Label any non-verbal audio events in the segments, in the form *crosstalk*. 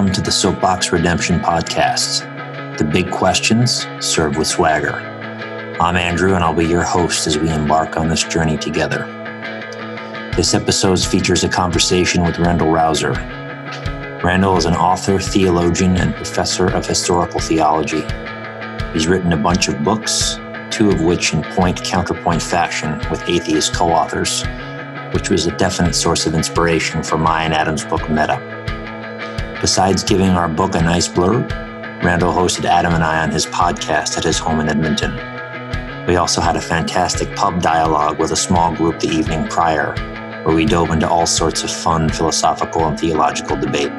Welcome to the Soapbox Redemption Podcast, the big questions served with swagger. I'm Andrew, and I'll be your host as we embark on this journey together. This episode features a conversation with Randall Rauser. Randall is an author, theologian, and professor of historical theology. He's written a bunch of books, two of which in point counterpoint fashion with atheist co authors, which was a definite source of inspiration for my and Adam's book Meta. Besides giving our book a nice blurb, Randall hosted Adam and I on his podcast at his home in Edmonton. We also had a fantastic pub dialogue with a small group the evening prior, where we dove into all sorts of fun philosophical and theological debate.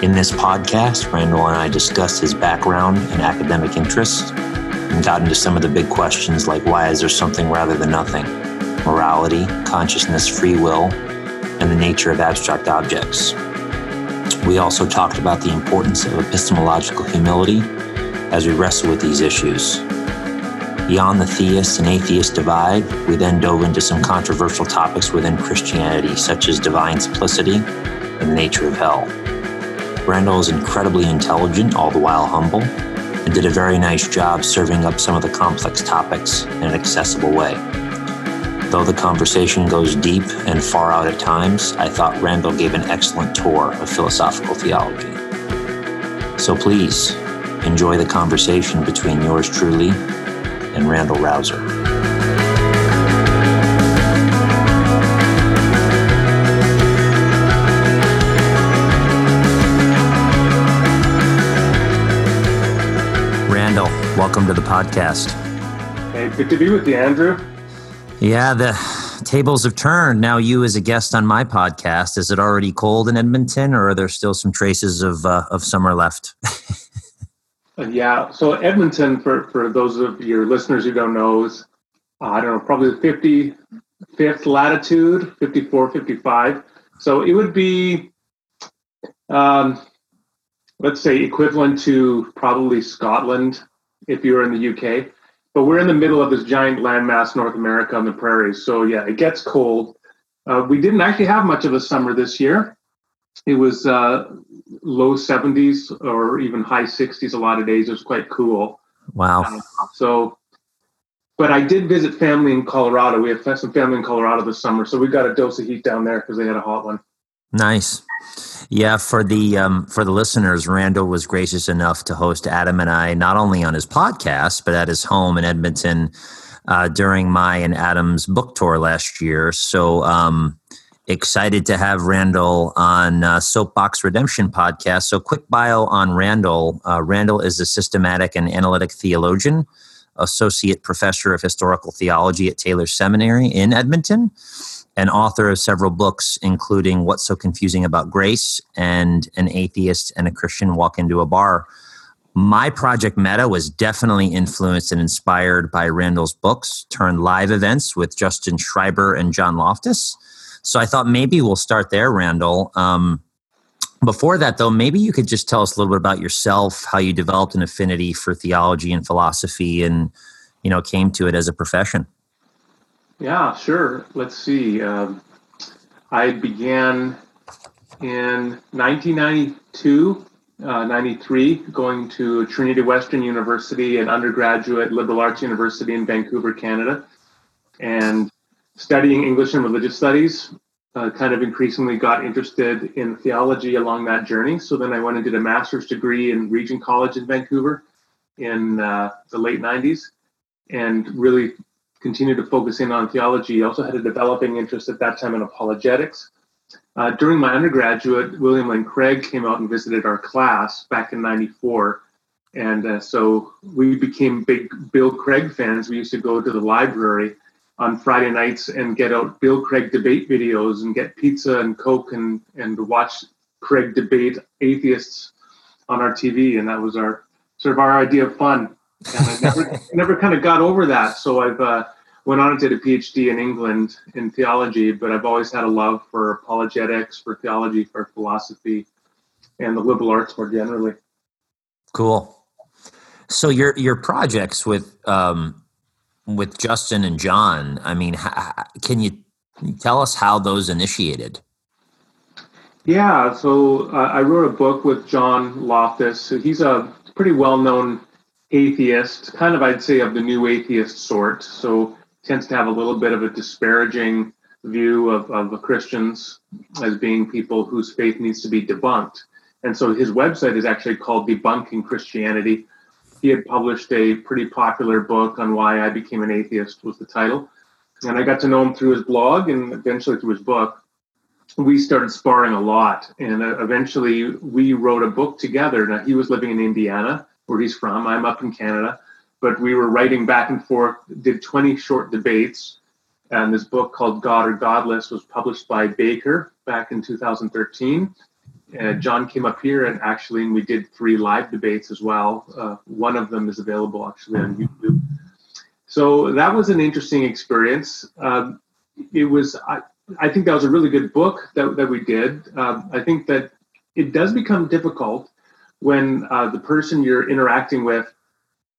In this podcast, Randall and I discussed his background and academic interests and got into some of the big questions like why is there something rather than nothing, morality, consciousness, free will, and the nature of abstract objects. We also talked about the importance of epistemological humility as we wrestle with these issues. Beyond the theist and atheist divide, we then dove into some controversial topics within Christianity, such as divine simplicity and the nature of hell. Randall is incredibly intelligent, all the while humble, and did a very nice job serving up some of the complex topics in an accessible way. Though the conversation goes deep and far out at times, I thought Randall gave an excellent tour of philosophical theology. So please enjoy the conversation between yours truly and Randall Rauser. Randall, welcome to the podcast. Hey, good to be with you, Andrew. Yeah, the tables have turned. Now you as a guest on my podcast. Is it already cold in Edmonton, or are there still some traces of uh, of summer left? Uh, yeah. So Edmonton, for for those of your listeners who don't know, is uh, I don't know, probably the 55th latitude, 54, 55. So it would be, um, let's say, equivalent to probably Scotland if you were in the UK but we're in the middle of this giant landmass, North America, on the prairies. So yeah, it gets cold. Uh, we didn't actually have much of a summer this year. It was uh, low 70s or even high 60s a lot of days. It was quite cool. Wow. Uh, so, but I did visit family in Colorado. We have some family in Colorado this summer, so we got a dose of heat down there because they had a hot one. Nice. Yeah, for the um, for the listeners, Randall was gracious enough to host Adam and I not only on his podcast but at his home in Edmonton uh, during my and Adam's book tour last year. So um, excited to have Randall on uh, Soapbox Redemption podcast. So quick bio on Randall. Uh, Randall is a systematic and analytic theologian, associate professor of historical theology at Taylor Seminary in Edmonton and author of several books, including What's So Confusing About Grace and An Atheist and a Christian Walk into a Bar. My project Meta was definitely influenced and inspired by Randall's books, turned live events with Justin Schieber and John Loftus. So I thought maybe we'll start there, Randall. Um, before that, though, maybe you could just tell us a little bit about yourself, how you developed an affinity for theology and philosophy, and you know came to it as a profession. Yeah, sure. Let's see. Um, I began in 1992, uh, 93, going to Trinity Western University, an undergraduate liberal arts university in Vancouver, Canada, and studying English and religious studies. Uh, kind of increasingly got interested in theology along that journey. So then I went and did a master's degree in Regent College in Vancouver in uh, the late 90s and really continued to focus in on theology. I also had a developing interest at that time in apologetics. Uh, during my undergraduate, William Lane Craig came out and visited our class back in 94. And uh, so we became big Bill Craig fans. We used to go to the library on Friday nights and get out Bill Craig debate videos and get pizza and Coke and, and watch Craig debate atheists on our TV. And that was our sort of our idea of fun and I never *laughs* never kind of got over that. So I've uh, went on and did a PhD in England in theology, but I've always had a love for apologetics, for theology, for philosophy, and the liberal arts more generally. Cool. So your your projects with um, with Justin and John, I mean, can you tell us how those initiated? Yeah, so uh, I wrote a book with John Loftus. So he's a pretty well-known atheist, kind of I'd say of the new atheist sort. So tends to have a little bit of a disparaging view of, of Christians as being people whose faith needs to be debunked. And so his website is actually called Debunking Christianity. He had published a pretty popular book on why I became an atheist was the title. And I got to know him through his blog and eventually through his book. We started sparring a lot, and uh, eventually we wrote a book together. Now he was living in Indiana, where he's from. I'm up in Canada, but we were writing back and forth. Did 20 short debates, and this book called God or Godless was published by Baker back in 2013 uh, John came up here and actually we did three live debates as well. Uh, one of them is available actually on YouTube. So that was an interesting experience. Um, it was, I, I, think that was a really good book that, that we did. Um, I think that it does become difficult when uh, the person you're interacting with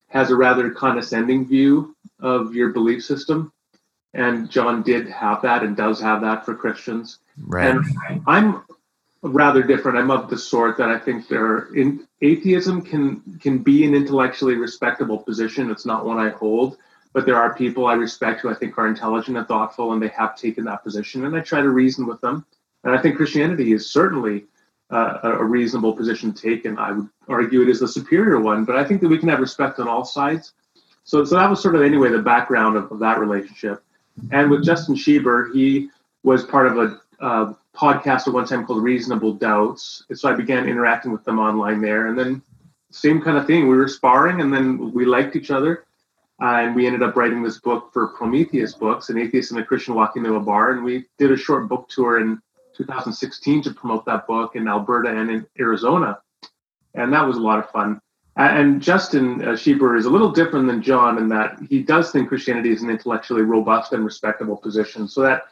has a rather condescending view of your belief system. And John did have that and does have that for Christians. Right. And I'm rather different. I'm of the sort that I think there in atheism can can be an intellectually respectable position. It's not one I hold, but there are people I respect who I think are intelligent and thoughtful, and they have taken that position, and I try to reason with them. And I think Christianity is certainly uh, a reasonable position to take, and I would argue it is the superior one. But I think that we can have respect on all sides. So, so that was sort of anyway the background of, of that relationship. And with Justin Schieber, he was part of a podcast at one time called Reasonable Doubts. So I began interacting with them online there. And then same kind of thing. We were sparring and then we liked each other. Uh, and we ended up writing this book for Prometheus Books, an atheist and a Christian walking into a bar. And we did a short book tour in 2016 to promote that book in Alberta and in Arizona. And that was a lot of fun. And Justin uh, Schieber is a little different than John in that he does think Christianity is an intellectually robust and respectable position. So that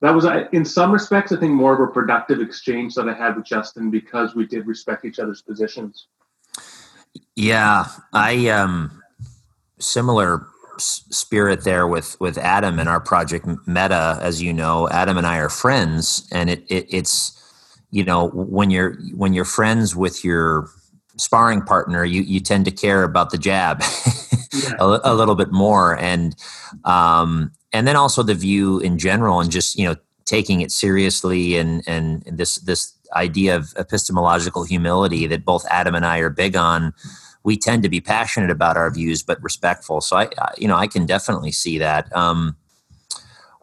that was in some respects i think more of a productive exchange that i had with justin because we did respect each other's positions yeah i um similar spirit there with with adam and our project meta as you know adam and i are friends and it, it it's you know when you're when you're friends with your sparring partner you you tend to care about the jab *laughs* yeah. a, a, little bit more and um and then also the view in general and just you know taking it seriously and and this this idea of epistemological humility that both Adam and I are big on we tend to be passionate about our views but respectful. So I, I you know I can definitely see that. Um,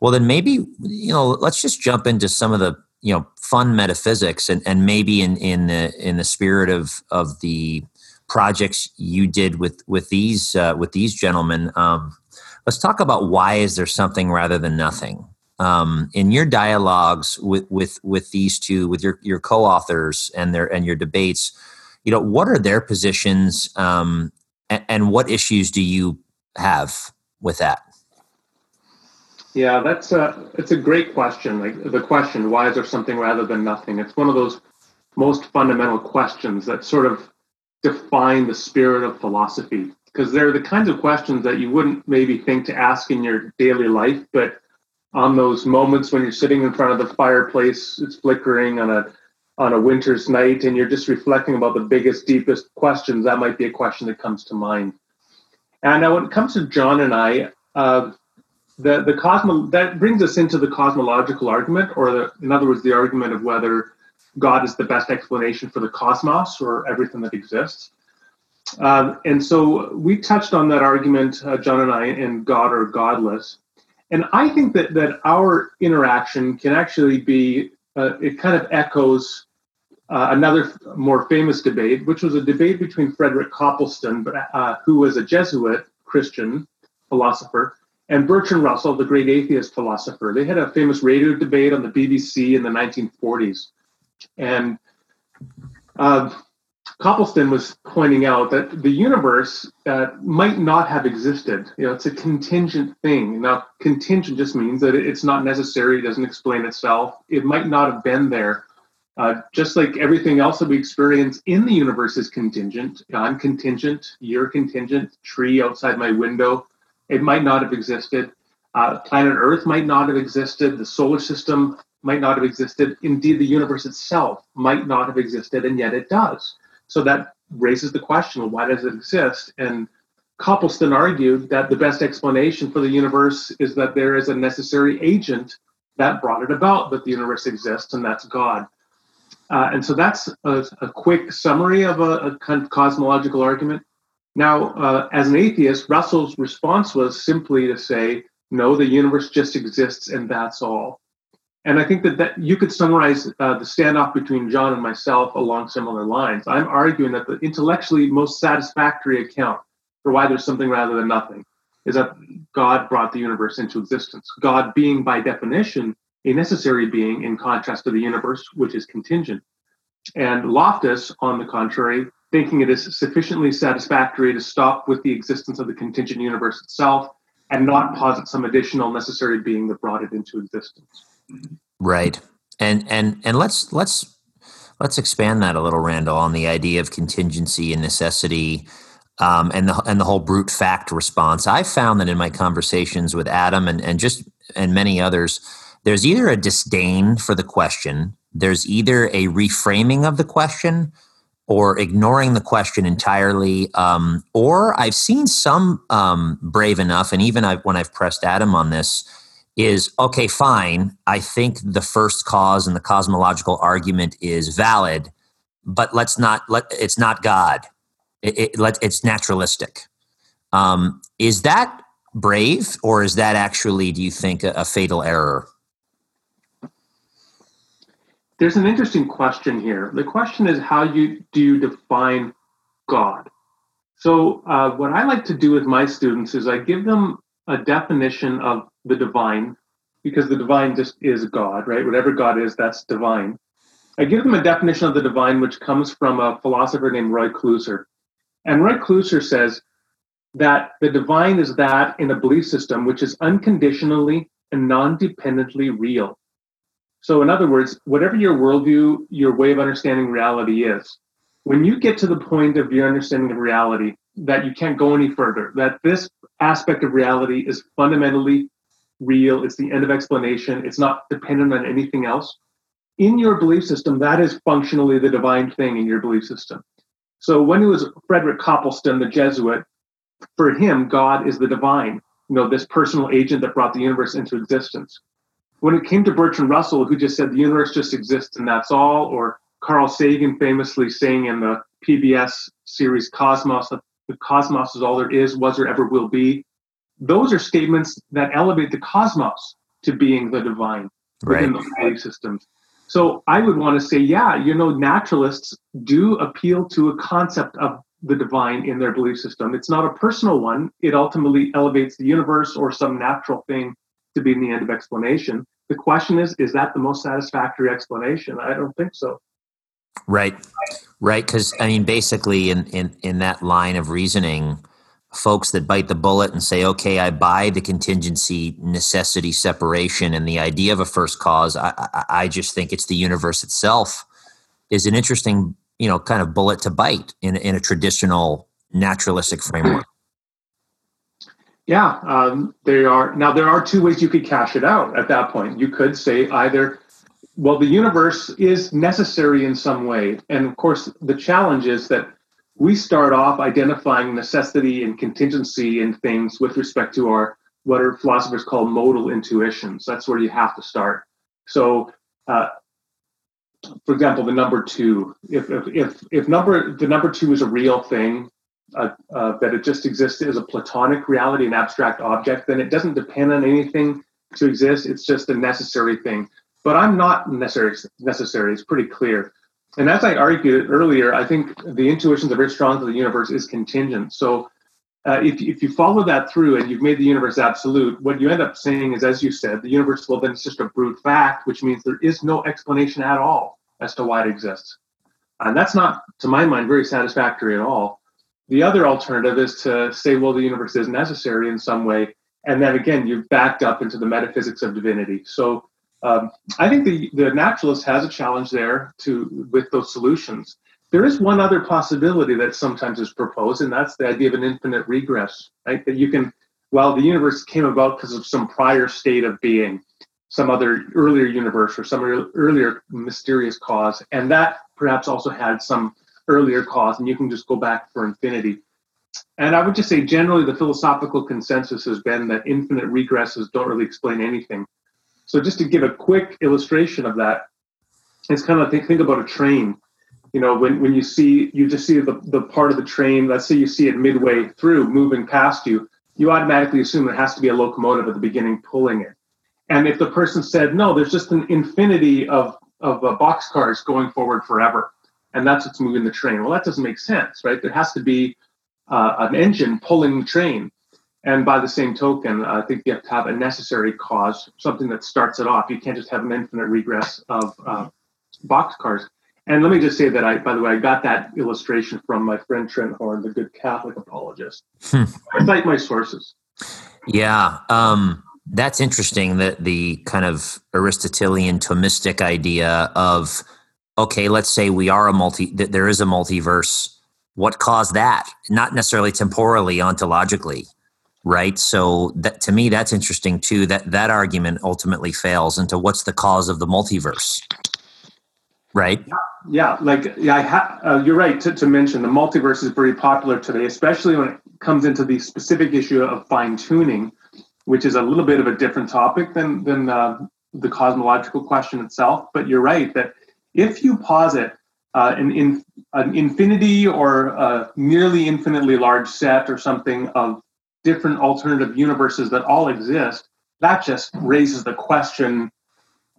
well then maybe you know let's just jump into some of the you know fun metaphysics and and maybe in in the in the spirit of of the projects you did with with these uh, with these gentlemen. Um, Let's talk about why is there something rather than nothing. Um, in your dialogues with, with with these two, with your your co-authors and their and your debates, you know, what are their positions, um, and, and what issues do you have with that? Yeah, that's a it's a great question. Like the question, why is there something rather than nothing? It's one of those most fundamental questions that sort of define the spirit of philosophy because they're the kinds of questions that you wouldn't maybe think to ask in your daily life, but on those moments when you're sitting in front of the fireplace, it's flickering on a on a winter's night, and you're just reflecting about the biggest, deepest questions. That might be a question that comes to mind. And now, when it comes to John and I, uh, the the cosmo that brings us into the cosmological argument, or the, in other words, the argument of whether God is the best explanation for the cosmos or everything that exists. Um, and so we touched on that argument, uh, John and I, in God or Godless. And I think that, that our interaction can actually be, uh, it kind of echoes uh, another more famous debate, which was a debate between Frederick Copleston, uh, who was a Jesuit Christian philosopher, and Bertrand Russell, the great atheist philosopher. They had a famous radio debate on the BBC in the 1940s. And Copleston was pointing out that the universe uh, might not have existed. You know, it's a contingent thing. Now, contingent just means that it's not necessary. It doesn't explain itself. It might not have been there. Uh, just like everything else that we experience in the universe is contingent. I'm contingent. You're contingent. Tree outside my window. It might not have existed. Uh, planet Earth might not have existed. The solar system might not have existed. Indeed, the universe itself might not have existed, and yet it does. So that raises the question why does it exist? And Copleston argued that the best explanation for the universe is that there is a necessary agent that brought it about that the universe exists, and that's God. Uh, and so that's a, a, quick summary of a, a kind of cosmological argument. Now, uh, as an atheist, Russell's response was simply to say, no, the universe just exists and that's all. And I think that, that you could summarize uh, the standoff between John and myself along similar lines. I'm arguing that the intellectually most satisfactory account for why there's something rather than nothing is that God brought the universe into existence. God being, by definition, a necessary being in contrast to the universe, which is contingent. And Loftus, on the contrary, thinking it is sufficiently satisfactory to stop with the existence of the contingent universe itself and not posit some additional necessary being that brought it into existence. Right. And and and let's let's let's expand that a little, Randall, on the idea of contingency and necessity. Um, and the and the whole brute fact response. I found that in my conversations with Adam and, and just and many others, there's either a disdain for the question, there's either a reframing of the question, or ignoring the question entirely. Um, or I've seen some um, brave enough, and even I've, when I've pressed Adam on this, is okay, fine. I think the first cause and the cosmological argument is valid, but let's not let it's not God. It, it let, it's naturalistic. Um, is that brave, or is that actually, do you think, a, a fatal error? There's an interesting question here. The question is how you do you define God? So uh, what I like to do with my students is I give them a definition of the divine, because the divine just is God, right? Whatever God is, that's divine. I give them a definition of the divine which comes from a philosopher named Roy Clouser. And Roy Clusar says that the divine is that in a belief system which is unconditionally and non dependently real. So, in other words, whatever your worldview, your way of understanding reality is, when you get to the point of your understanding of reality that you can't go any further, that this aspect of reality is fundamentally real, it's the end of explanation, it's not dependent on anything else, in your belief system, that is functionally the divine thing in your belief system. So, when it was Frederick Copleston, the Jesuit, for him, God is the divine, you know, this personal agent that brought the universe into existence when it came to Bertrand Russell, who just said the universe just exists and that's all, or Carl Sagan famously saying in the PBS series Cosmos that the cosmos is all there is, was or ever will be, those are statements that elevate the cosmos to being the divine within right. the belief systems. So I would want to say, yeah, you know, naturalists do appeal to a concept of the divine in their belief system. It's not a personal one. It ultimately elevates the universe or some natural thing to be in the end of explanation. The question is, is that the most satisfactory explanation? I don't think so. Right, right. Because I mean, basically, in in in that line of reasoning, folks that bite the bullet and say, "Okay, I buy the contingency, necessity, separation, and the idea of a first cause," I, I, just think it's the universe itself is an interesting, you know, kind of bullet to bite in in a traditional naturalistic framework. Yeah, um, there are now. There are two ways you could cash it out at that point. You could say either, well, the universe is necessary in some way, and of course, the challenge is that we start off identifying necessity and contingency in things with respect to our what are philosophers call modal intuitions. That's where you have to start. So, uh, for example, the number two. If, if if if number the number two is a real thing, uh, uh, that it just exists as a platonic reality, an abstract object, then it doesn't depend on anything to exist. It's just a necessary thing. But I'm not necessary. Necessary. It's pretty clear. And as I argued earlier, I think the intuitions are very strong that the universe is contingent. So uh, if, if you follow that through and you've made the universe absolute, what you end up saying is, as you said, the universe, well, then it's just a brute fact, which means there is no explanation at all as to why it exists. And that's not, to my mind, very satisfactory at all. The other alternative is to say, well, the universe is necessary in some way. And then again, you've backed up into the metaphysics of divinity. So um, I think the, the naturalist has a challenge there to with those solutions. There is one other possibility that sometimes is proposed, and that's the idea of an infinite regress, right? That you can, well, the universe came about because of some prior state of being. some other earlier universe or some earlier mysterious cause, and that perhaps also had some earlier cause, and you can just go back for infinity. And I would just say generally the philosophical consensus has been that infinite regresses don't really explain anything. So just to give a quick illustration of that, it's kind of think, think about a train. You know, when, when you see you just see the, the part of the train, let's say you see it midway through moving past you, you automatically assume there has to be a locomotive at the beginning pulling it. And if the person said, no, there's just an infinity of, of uh, boxcars going forward forever, and that's what's moving the train. Well, that doesn't make sense, right? There has to be uh, an engine pulling the train. And by the same token, I think you have to have a necessary cause, something that starts it off. You can't just have an infinite regress of uh, boxcars. And let me just say that I, by the way, I got that illustration from my friend Trent Horn, the good Catholic apologist. Hmm. I cite my sources. Yeah, um, that's interesting. That the kind of Aristotelian Thomistic idea of okay, let's say we are a multi, that there is a multiverse. What caused that? Not necessarily temporally, ontologically, right? So that to me, that's interesting too. That that argument ultimately fails into what's the cause of the multiverse, right? Yeah, like yeah, I ha- uh, you're right to, to mention the multiverse is very popular today, especially when it comes into the specific issue of fine tuning, which is a little bit of a different topic than than uh, the cosmological question itself. But you're right that if you posit uh, an, in, an infinity or a nearly infinitely large set or something of different alternative universes that all exist, that just raises the question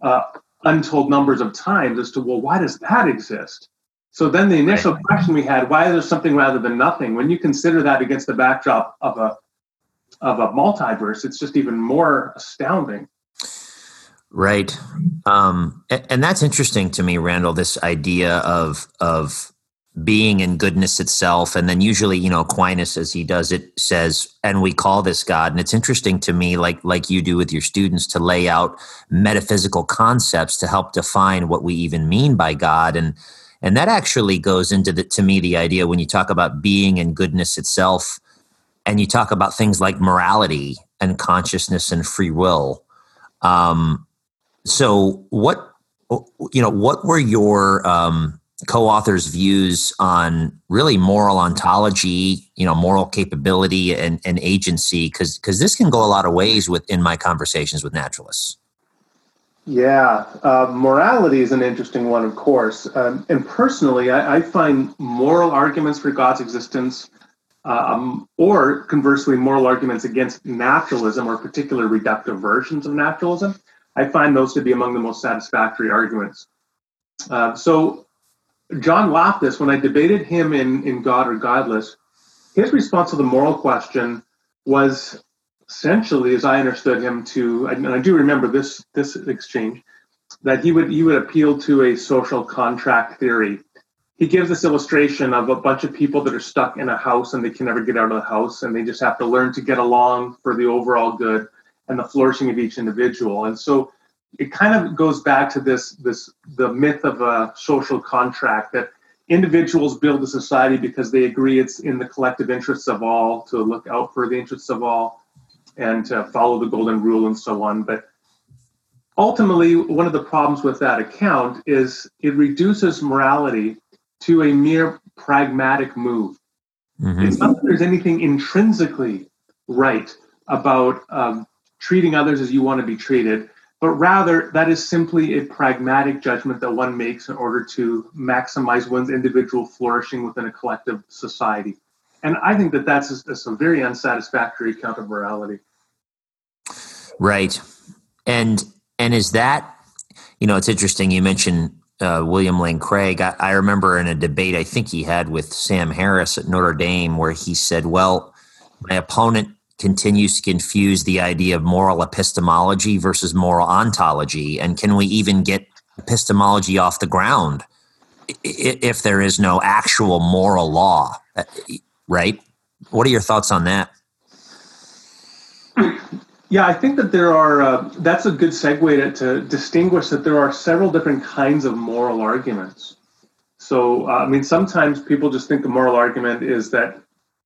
uh, untold numbers of times as to, well, why does that exist? So then the initial question we had, why is there something rather than nothing? When you consider that against the backdrop of a of a multiverse, it's just even more astounding. Right. Um, and, and, that's interesting to me, Randall, this idea of of being in goodness itself. And then usually, you know, Aquinas, as he does it, says, and we call this God. And it's interesting to me, like like you do with your students, to lay out metaphysical concepts to help define what we even mean by God. And and that actually goes into the to me the idea when you talk about being and goodness itself, and you talk about things like morality and consciousness and free will. Um, so, what you know, what were your um, co-authors' views on really moral ontology, you know, moral capability and, and agency? Because because this can go a lot of ways within my conversations with naturalists. Yeah, uh, morality is an interesting one, of course. Um, and personally, I, I, find moral arguments for God's existence, um, or conversely, moral arguments against naturalism or particular reductive versions of naturalism, I find those to be among the most satisfactory arguments. Uh, so, John Loftus, when I debated him in, in God or Godless, his response to the moral question was essentially, as I understood him, to and I do remember this this exchange, that he would he would appeal to a social contract theory. He gives this illustration of a bunch of people that are stuck in a house and they can never get out of the house and they just have to learn to get along for the overall good and the flourishing of each individual. And so it kind of goes back to this this the myth of a social contract that individuals build a society because they agree it's in the collective interests of all to look out for the interests of all and to follow the golden rule and so on. But ultimately one of the problems with that account is it reduces morality to a mere pragmatic move. Mm-hmm. it's not that there's anything intrinsically right about um, treating others as you want to be treated, but rather that is simply a pragmatic judgment that one makes in order to maximize one's individual flourishing within a collective society. And I think that that's a, that's a very unsatisfactory account of morality. Right. And and is that you know it's interesting you mentioned uh, William Lane Craig. I, I remember in a debate I think he had with Sam Harris at Notre Dame where he said, "Well, my opponent continues to confuse the idea of moral epistemology versus moral ontology. And can we even get epistemology off the ground if there is no actual moral law? Uh, right? What are your thoughts on that? Yeah, I think that there are, uh, that's a good segue to, to, distinguish that there are several different kinds of moral arguments. So, uh, I mean, sometimes people just think the moral argument is that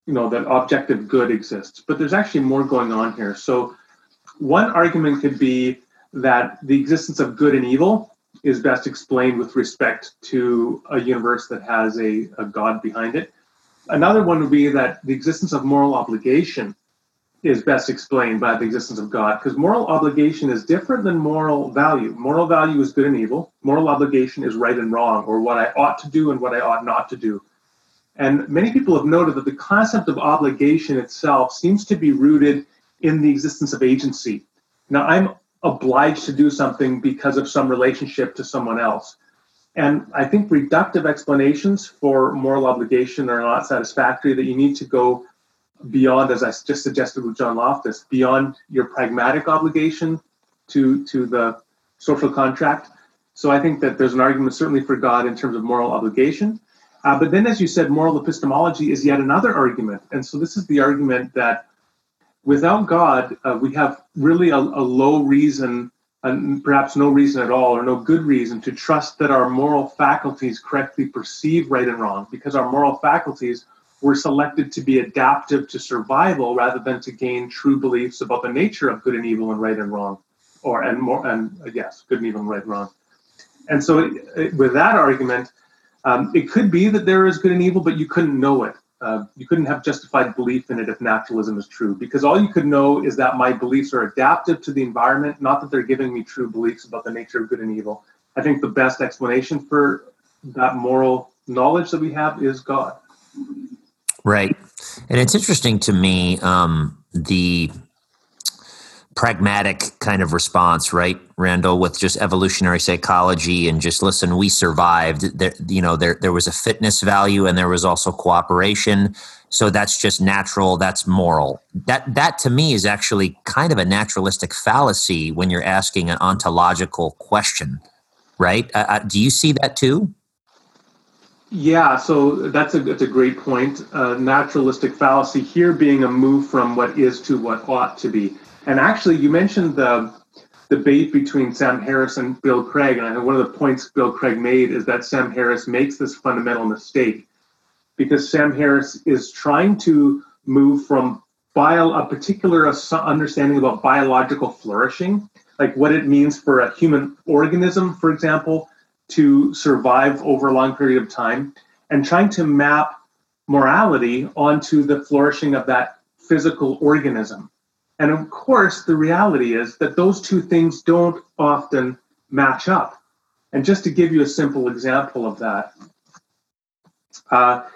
you know that objective good exists but there's actually more going on here so one argument could be that the existence of good and evil is best explained with respect to a universe that has a, a God behind it. Another one would be that the existence of moral obligation is best explained by the existence of God because moral obligation is different than moral value. Moral value is good and evil, moral obligation is right and wrong, or what I ought to do and what I ought not to do. And many people have noted that the concept of obligation itself seems to be rooted in the existence of agency. Now, I'm obliged to do something because of some relationship to someone else. And I think reductive explanations for moral obligation are not satisfactory, that you need to go beyond, as I just suggested with John Loftus, beyond your pragmatic obligation to, to the social contract. So I think that there's an argument certainly for God in terms of moral obligation. Uh, but then, as you said, moral epistemology is yet another argument. And so this is the argument that without God, uh, we have really a, a low reason, and perhaps no reason at all, or no good reason to trust that our moral faculties correctly perceive right and wrong, because our moral faculties were selected to be adaptive to survival rather than to gain true beliefs about the nature of good and evil and right and wrong, or and more and uh, yes, good and evil and right and wrong. And so, it, it, with that argument, um, it could be that there is good and evil, but you couldn't know it. Uh, you couldn't have justified belief in it if naturalism is true, because all you could know is that my beliefs are adaptive to the environment, not that they're giving me true beliefs about the nature of good and evil. I think the best explanation for that moral knowledge that we have is God. Right, and it's interesting to me um, the pragmatic kind of response, right, Randall, with just evolutionary psychology and just listen, we survived. There, you know, there there was a fitness value and there was also cooperation. So that's just natural. That's moral. That that to me is actually kind of a naturalistic fallacy when you're asking an ontological question, right? Uh, uh do you see that too? Yeah, so that's a that's a great point. Uh, naturalistic fallacy here being a move from what is to what ought to be. And actually, you mentioned the debate between Sam Harris and Bill Craig. And I know one of the points Bill Craig made is that Sam Harris makes this fundamental mistake because Sam Harris is trying to move from bio, a particular understanding about biological flourishing, like what it means for a human organism, for example, to survive over a long period of time, and trying to map morality onto the flourishing of that physical organism. And of course, the reality is that those two things don't often match up. And just to give you a simple example of that, uh,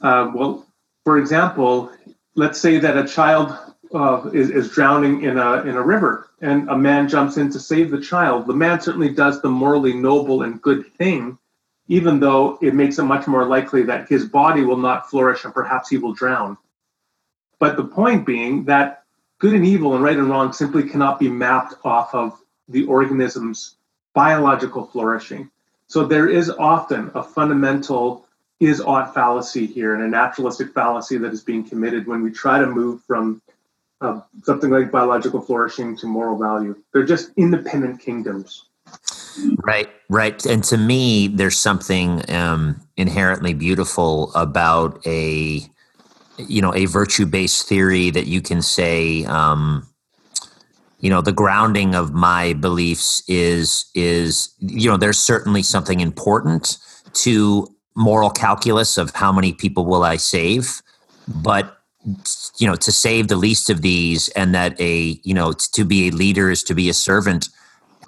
uh, well, for example, let's say that a child uh, is, is drowning in a, in a river and a man jumps in to save the child. The man certainly does the morally noble and good thing, even though it makes it much more likely that his body will not flourish and perhaps he will drown. But the point being that good and evil and right and wrong simply cannot be mapped off of the organism's biological flourishing. So there is often a fundamental is ought fallacy here and a naturalistic fallacy that is being committed when we try to move from uh, something like biological flourishing to moral value. They're just independent kingdoms. Right, right. And to me, there's something um, inherently beautiful about a you know a virtue based theory that you can say um, you know the grounding of my beliefs is is you know there's certainly something important to moral calculus of how many people will i save but you know to save the least of these and that a you know to be a leader is to be a servant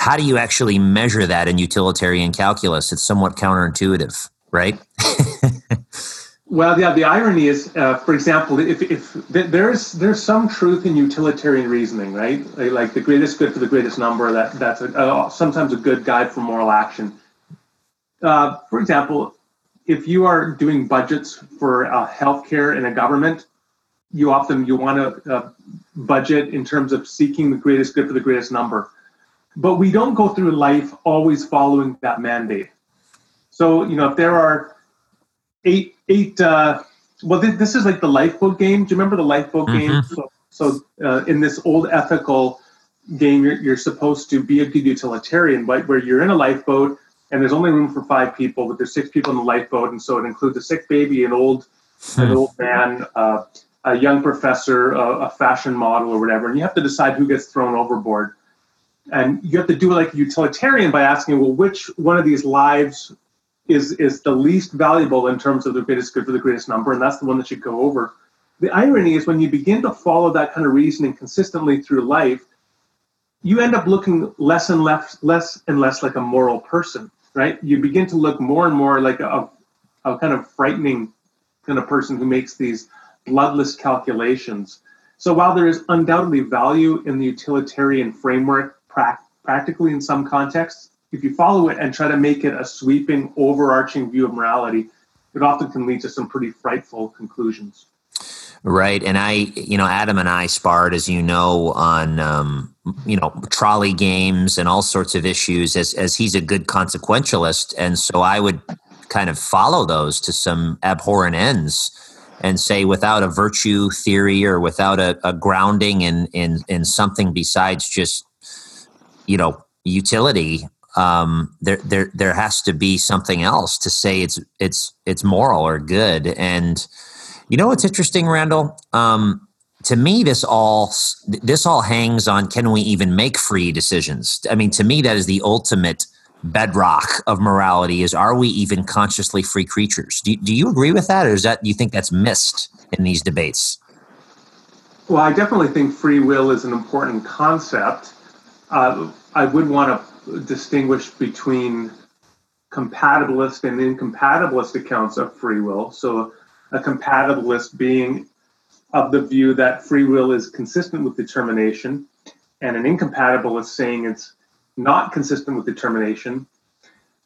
how do you actually measure that in utilitarian calculus? It's somewhat counterintuitive right *laughs* Well, yeah. The irony is, uh, for example, if, if there's there's some truth in utilitarian reasoning, right? Like the greatest good for the greatest number. That that's a, sometimes a good guide for moral action. Uh, for example, if you are doing budgets for uh, healthcare in a government, you often you want to budget in terms of seeking the greatest good for the greatest number. But we don't go through life always following that mandate. So you know, if there are eight eight. Uh, well, th- this is like the lifeboat game. Do you remember the lifeboat mm-hmm. game? So, so uh, in this old ethical game, you're, you're supposed to be a good utilitarian, right? Where you're in a lifeboat and there's only room for five people, but there's six people in the lifeboat, and so it includes a sick baby, an old an hmm. old man, uh, a young professor, a, a fashion model, or whatever, and you have to decide who gets thrown overboard. and you have to do it like a utilitarian by asking, well, which one of these lives is is the least valuable in terms of the greatest good for the greatest number, and that's the one that should go over. The irony is when you begin to follow that kind of reasoning consistently through life, you end up looking less and less less and less like a moral person, right? You begin to look more and more like a, a kind of frightening kind of person who makes these bloodless calculations. So while there is undoubtedly value in the utilitarian framework, pra- practically in some contexts, if you follow it and try to make it a sweeping, overarching view of morality, it often can lead to some pretty frightful conclusions. Right, and I, you know, Adam and I sparred, as you know, on um, you know trolley games and all sorts of issues. As as he's a good consequentialist, and so I would kind of follow those to some abhorrent ends and say without a virtue theory or without a, a grounding in, in in something besides just you know utility um, there there there has to be something else to say it's it's it's moral or good. And you know what's interesting Randall? Um, to me this all this all hangs on can we even make free decisions? I mean to me that is the ultimate bedrock of morality is are we even consciously free creatures? Do, do you agree with that or is that you think that's missed in these debates? Well i definitely think free will is an important concept. Uh, i would want to distinguish between compatibilist and incompatibilist accounts of free will so a compatibilist being of the view that free will is consistent with determination and an incompatibilist saying it's not consistent with determination.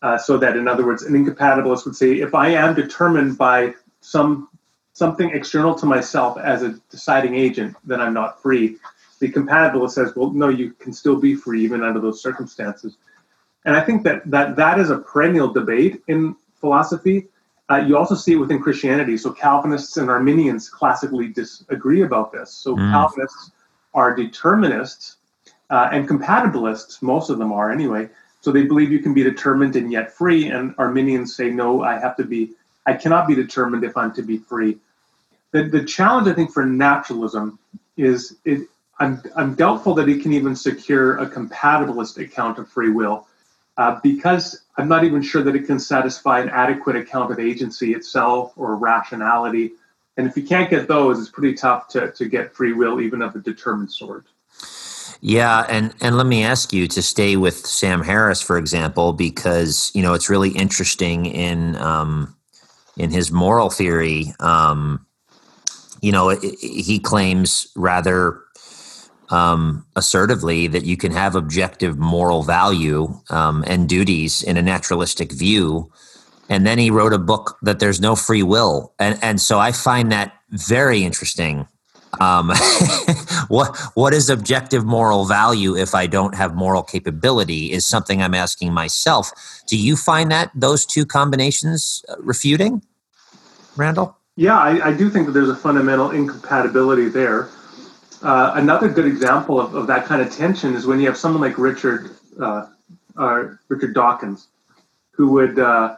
Uh, so that, in other words, an incompatibilist would say, if I am determined by some something external to myself as a deciding agent, then I'm not free. The compatibilist says, well, no, you can still be free even under those circumstances. And I think that that that is a perennial debate in philosophy. Uh, you also see it within Christianity. So Calvinists and Arminians classically disagree about this. So mm. Calvinists are determinists uh, and compatibilists, most of them are anyway. So they believe you can be determined and yet free. And Arminians say, no, I have to be, I cannot be determined if I'm to be free. The, the challenge, I think, for naturalism is it, I'm, I'm doubtful that it can even secure a compatibilist account of free will uh, because I'm not even sure that it can satisfy an adequate account of agency itself or rationality. And if you can't get those, it's pretty tough to, to get free will, even of a determined sort. Yeah, and and let me ask you to stay with Sam Harris, for example, because you know it's really interesting in um, in his moral theory. Um, you know, it, it, he claims rather um, assertively that you can have objective moral value um, and duties in a naturalistic view. And then he wrote a book that there's no free will, and and so I find that very interesting um, *laughs* what what is objective moral value if I don't have moral capability is something I'm asking myself. Do you find that those two combinations uh, refuting, Randall? Yeah, I, I, do think that there's a fundamental incompatibility there. Uh, another good example of, of, that kind of tension is when you have someone like Richard uh, uh Richard Dawkins, who would uh,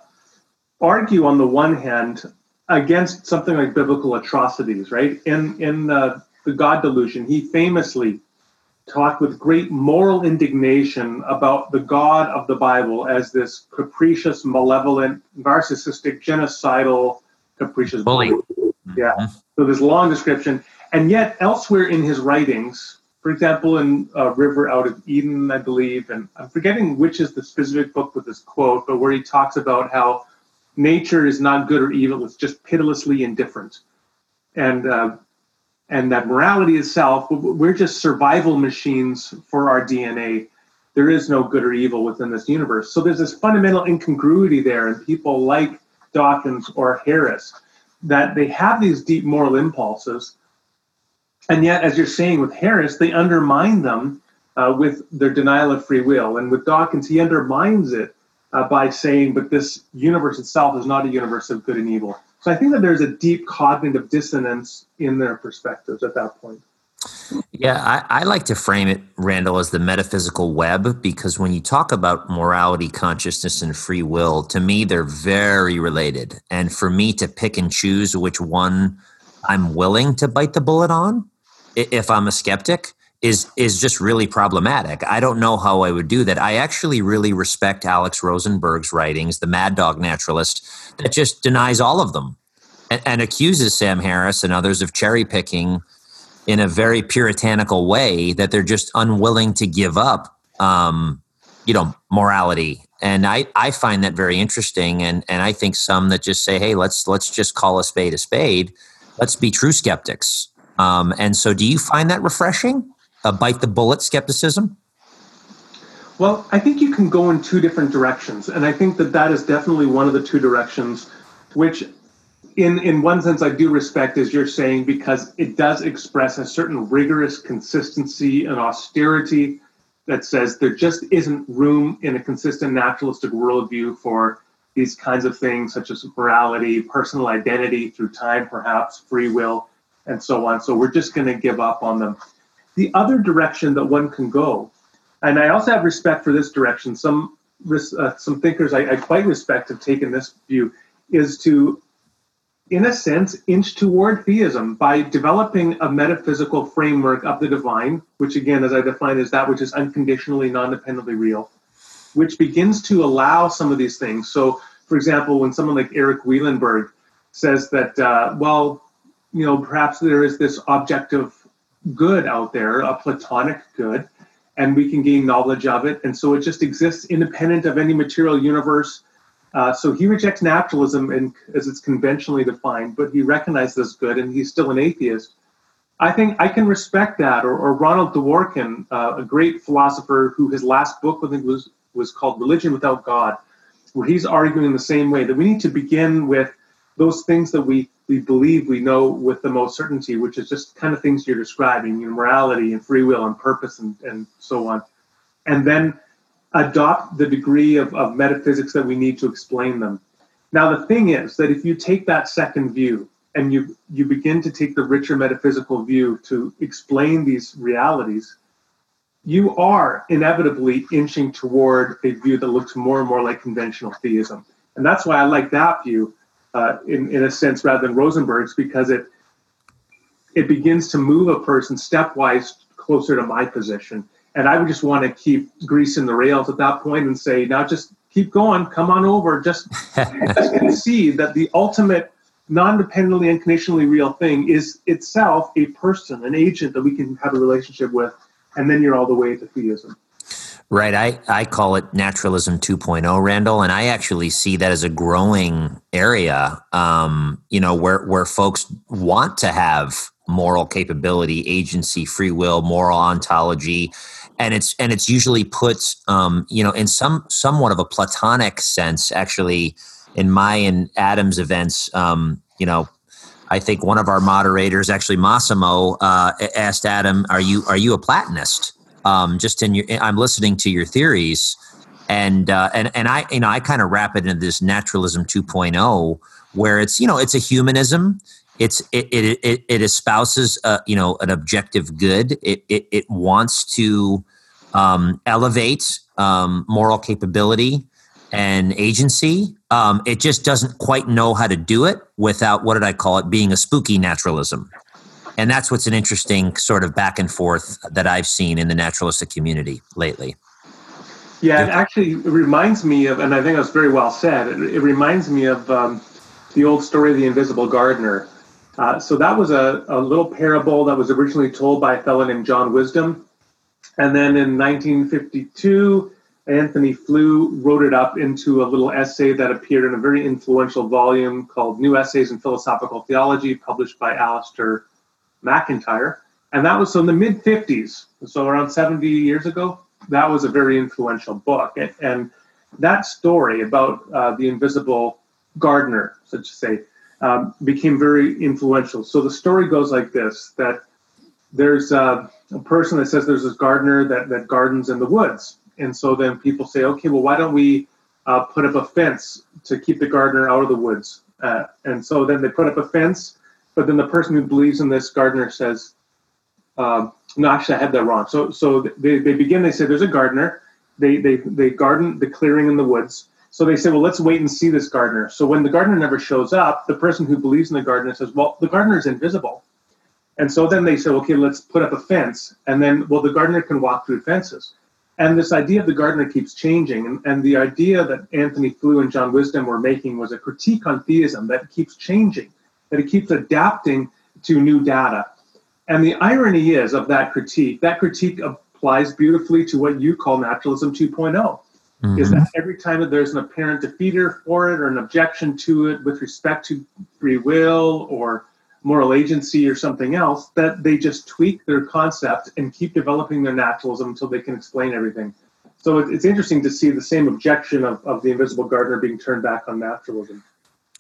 argue on the one hand against something like biblical atrocities, right? In in uh, the God delusion, he famously talked with great moral indignation about the God of the Bible as this capricious, malevolent, narcissistic, genocidal, capricious bully. Yeah. Mm-hmm. So this long description, and yet elsewhere in his writings, for example, in uh, River Out of Eden, I believe, and I'm forgetting which is the specific book with this quote, but where he talks about how nature is not good or evil; it's just pitilessly indifferent, and uh, and that morality itself, we're just survival machines for our DNA. There is no good or evil within this universe. So there's this fundamental incongruity there in people like Dawkins or Harris that they have these deep moral impulses, and yet, as you're saying with Harris, they undermine them uh, with their denial of free will, and with Dawkins, he undermines it uh, by saying, but this universe itself is not a universe of good and evil. So I think that there's a deep cognitive dissonance in their perspectives at that point. Yeah, I, I, like to frame it, Randall, as the metaphysical web because when you talk about morality, consciousness, and free will, to me, they're very related. And for me to pick and choose which one I'm willing to bite the bullet on, if I'm a skeptic, is is just really problematic. I don't know how I would do that. I actually really respect Alex Rosenberg's writings, the Mad Dog Naturalist, that just denies all of them and, and accuses Sam Harris and others of cherry picking in a very puritanical way that they're just unwilling to give up, um, you know, morality. And I, I find that very interesting. And, and I think some that just say, hey, let's let's just call a spade a spade. Let's be true skeptics. Um, and so, do you find that refreshing? A bite the bullet skepticism? Well, I think you can go in two different directions, and I think that that is definitely one of the two directions, which in in one sense I do respect as you're saying because it does express a certain rigorous consistency and austerity that says there just isn't room in a consistent naturalistic worldview for these kinds of things such as morality, personal identity through time, perhaps free will, and so on. So we're just going to give up on them. The other direction that one can go, and I also have respect for this direction. Some uh, some thinkers I, I quite respect have taken this view, is to in a sense, inch toward theism by developing a metaphysical framework of the divine, which again, as I define, is that which is unconditionally, non dependently real, which begins to allow some of these things. So, for example, when someone like Eric Wielenberg says that, uh, well, you know, perhaps there is this objective good out there, a platonic good, and we can gain knowledge of it. And so it just exists independent of any material universe uh, so he rejects naturalism in, as it's conventionally defined, but he recognizes as good, and he's still an atheist. I think I can respect that. Or, or Ronald Dworkin, uh, a great philosopher who his last book I think was was called Religion Without God, where he's arguing in the same way that we need to begin with those things that we we believe we know with the most certainty, which is just kind of things you're describing, you know, morality and free will and purpose and, and so on, and then adopt the degree of, of metaphysics that we need to explain them. Now, the thing is that if you take that second view and you, you begin to take the richer metaphysical view to explain these realities, you are inevitably inching toward a view that looks more and more like conventional theism. And that's why I like that view uh, in, in a sense rather than Rosenberg's because it it begins to move a person stepwise closer to my position and I would just want to keep greasing the rails at that point and say, now just keep going, come on over. Just, *laughs* just can see that the ultimate non-dependently and conditionally real thing is itself a person, an agent that we can have a relationship with, and then you're all the way to theism. Right. I, I call it naturalism 2.0, Randall, and I actually see that as a growing area, um, you know, where, where folks want to have moral capability, agency, free will, moral ontology, and it's and it's usually put um, you know in some somewhat of a platonic sense actually in my and adam's events um, you know i think one of our moderators actually massimo uh, asked adam are you are you a platonist um, just in your i'm listening to your theories and uh, and and i you know i kind of wrap it into this naturalism 2.0 where it's you know it's a humanism it's it it it, it espouses uh, you know an objective good. It it, it wants to um, elevate um, moral capability and agency. Um, it just doesn't quite know how to do it without what did I call it being a spooky naturalism. And that's what's an interesting sort of back and forth that I've seen in the naturalistic community lately. Yeah, it actually reminds me of, and I think that's very well said. It, it reminds me of um, the old story of the invisible gardener, uh, so that was a, a little parable that was originally told by a fellow named John Wisdom. And then in 1952, Antony Flew wrote it up into a little essay that appeared in a very influential volume called New Essays in Philosophical Theology, published by Alasdair MacIntyre. And that was so in the mid 50s, so around 70 years ago. That was a very influential book. And that story about uh, the invisible gardener, so to say, um, became very influential. So the story goes like this: that there's a, a person that says there's this gardener that that gardens in the woods, and so then people say, okay, well, why don't we uh, put up a fence to keep the gardener out of the woods? Uh, and so then they put up a fence, but then the person who believes in this gardener says, um, no, actually, I had that wrong. So so they, they begin. They say there's a gardener. They they they garden the clearing in the woods so they say, well, let's wait and see this gardener. So when the gardener never shows up, the person who believes in the gardener says, well, the gardener is invisible. And so then they say, okay, let's put up a fence. And then, well, the gardener can walk through fences. And this idea of the gardener keeps changing. And, and the idea that Antony Flew and John Wisdom were making was a critique on theism that keeps changing, that it keeps adapting to new data. And the irony is of that critique, that critique applies beautifully to what you call naturalism 2.0. Mm-hmm. Is that every time that there's an apparent defeater for it or an objection to it with respect to free will or moral agency or something else, that they just tweak their concept and keep developing their naturalism until they can explain everything. So it's interesting to see the same objection of, of the invisible gardener being turned back on naturalism.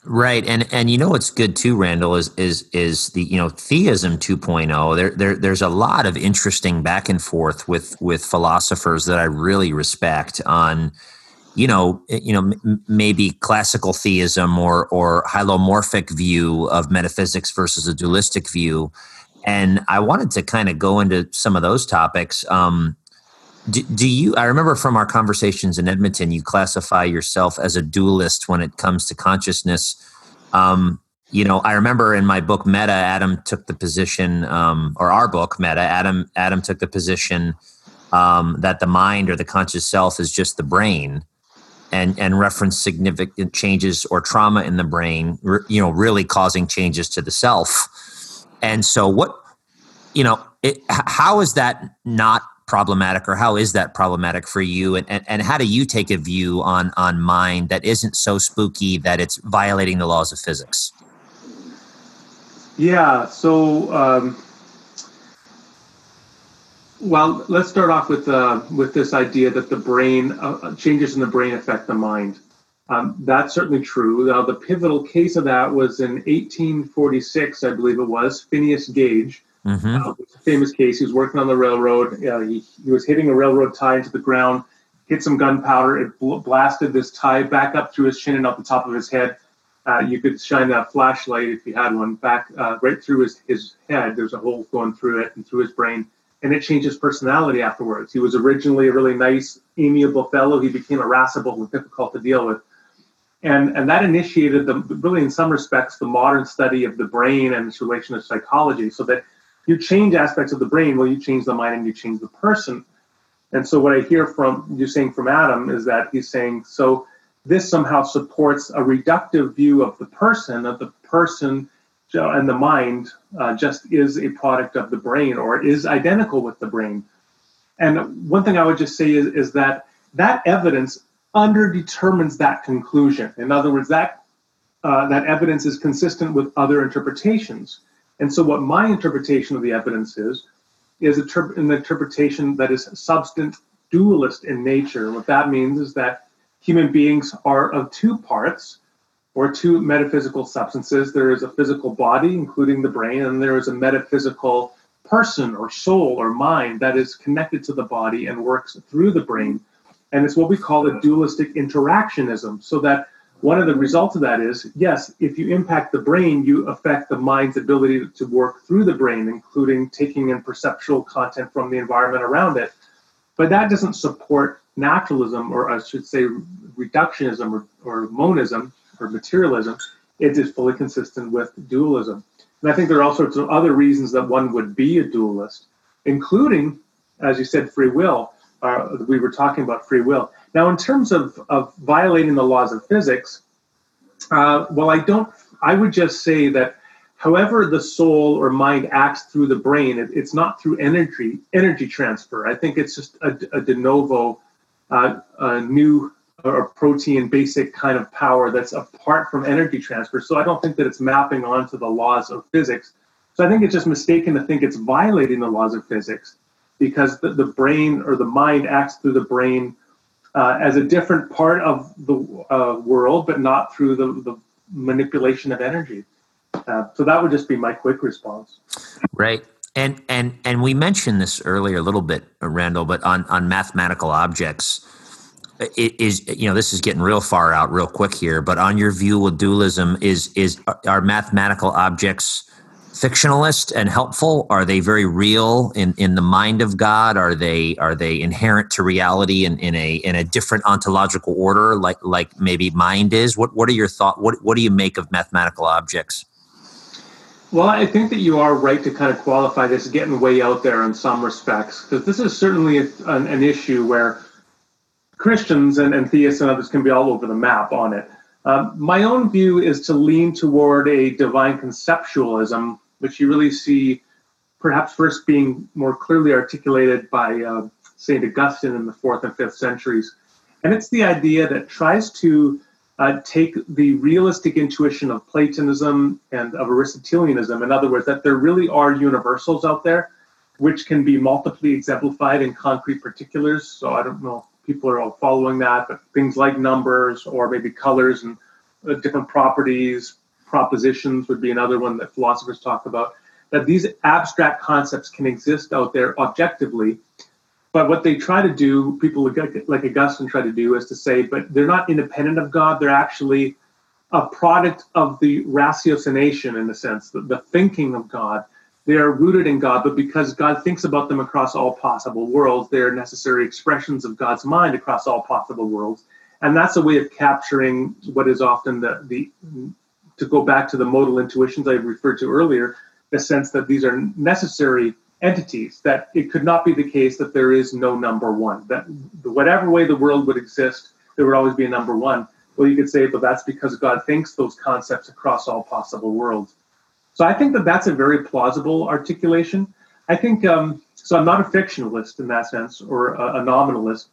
Right, and and you know what's good too, Randall is is is the you know theism 2.0. There there there's a lot of interesting back and forth with with philosophers that I really respect on you know, eh, you know, m- maybe classical theism or or hylomorphic view of metaphysics versus a dualistic view. And I wanted to kind of go into some of those topics. Um, do, do, you? I remember from our conversations in Edmonton, you classify yourself as a dualist when it comes to consciousness. Um, you know, I remember in my book Meta, Adam took the position, um, or our book Meta, Adam Adam took the position um, that the mind or the conscious self is just the brain, and and reference significant changes or trauma in the brain you know really causing changes to the self and so what you know it, how is that not problematic or how is that problematic for you and, and and how do you take a view on on mind that isn't so spooky that it's violating the laws of physics yeah so um well, let's start off with uh, with this idea that the brain uh, changes in the brain affect the mind. Um, that's certainly true. Now, the pivotal case of that was in 1846, I believe it was. Phineas Gage, mm-hmm. uh, famous case. He was working on the railroad. Uh, he, he, was hitting a railroad tie into the ground, hit some gunpowder. It bl- blasted this tie back up through his chin and up the top of his head. Uh, you could shine that flashlight if you had one back uh, right through his, his head. There's a hole going through it and through his brain and it changed his personality afterwards. He was originally a really nice, amiable fellow. He became irascible and difficult to deal with. And, and that initiated the really in some respects the modern study of the brain and its relation to psychology so that you change aspects of the brain well you change the mind and you change the person and so what i hear from you saying from adam is that he's saying so this somehow supports a reductive view of the person of the person and the mind uh, just is a product of the brain or is identical with the brain. And one thing I would just say is, is that that evidence underdetermines that conclusion. In other words, that uh, that evidence is consistent with other interpretations. And so, what my interpretation of the evidence is, is an interpretation that is substance dualist in nature. What that means is that human beings are of two parts or two metaphysical substances. There is a physical body, including the brain, and there is a metaphysical person or soul or mind that is connected to the body and works through the brain. And it's what we call a dualistic interactionism. So that one of the results of that is yes, if you impact the brain, you affect the mind's ability to work through the brain, including taking in perceptual content from the environment around it. But that doesn't support naturalism, or I should say reductionism or, or monism, or materialism, it is fully consistent with dualism. And I think there are all sorts of other reasons that one would be a dualist, including, as you said, free will. Uh, we were talking about free will. Now, in terms of, of violating the laws of physics, uh, well, I don't, I would just say that however the soul or mind acts through the brain, it, it's not through energy energy transfer. I think it's just a, a de novo, uh, a new or protein basic kind of power that's apart from energy transfer. So I don't think that it's mapping onto the laws of physics. So I think it's just mistaken to think it's violating the laws of physics because the, the brain or the mind acts through the brain uh, as a different part of the uh, world, but not through the, the manipulation of energy. Uh, so that would just be my quick response. Right. And and and we mentioned this earlier a little bit, Randall, but on on mathematical objects, it is you know this is getting real far out real quick here but on your view with dualism is is are mathematical objects fictionalist and helpful? Are they very real in in the mind of god? Are they are they inherent to reality in, in a in a different ontological order like like maybe mind is? What what are your thought what what do you make of mathematical objects? Well, I think that you are right to kind of qualify this getting way out there in some respects, because this is certainly an, an, issue where Christians and, and, theists and others can be all over the map on it. Um, my own view is to lean toward a divine conceptualism, which you really see perhaps first being more clearly articulated by uh, St. Augustine in the fourth and fifth centuries. And it's the idea that tries to uh, take the realistic intuition of Platonism and of Aristotelianism. In other words, that there really are universals out there, which can be multiply exemplified in concrete particulars. So I don't know if people are all following that, but things like numbers or maybe colors and uh, different properties, propositions would be another one that philosophers talk about. That these abstract concepts can exist out there objectively but what they try to do, people like Augustine try to do, is to say, but they're not independent of God. They're actually a product of the ratiocination, in the sense, the, the thinking of God. They are rooted in God, but because God thinks about them across all possible worlds, they are necessary expressions of God's mind across all possible worlds. And that's a way of capturing what is often the, the to go back to the modal intuitions I referred to earlier, the sense that these are necessary entities that it could not be the case that there is no number one that whatever way the world would exist there would always be a number one. Well you could say but that's because god thinks those concepts across all possible worlds. So i think that that's a very plausible articulation. I think um, so i'm not a fictionalist in that sense or a, a nominalist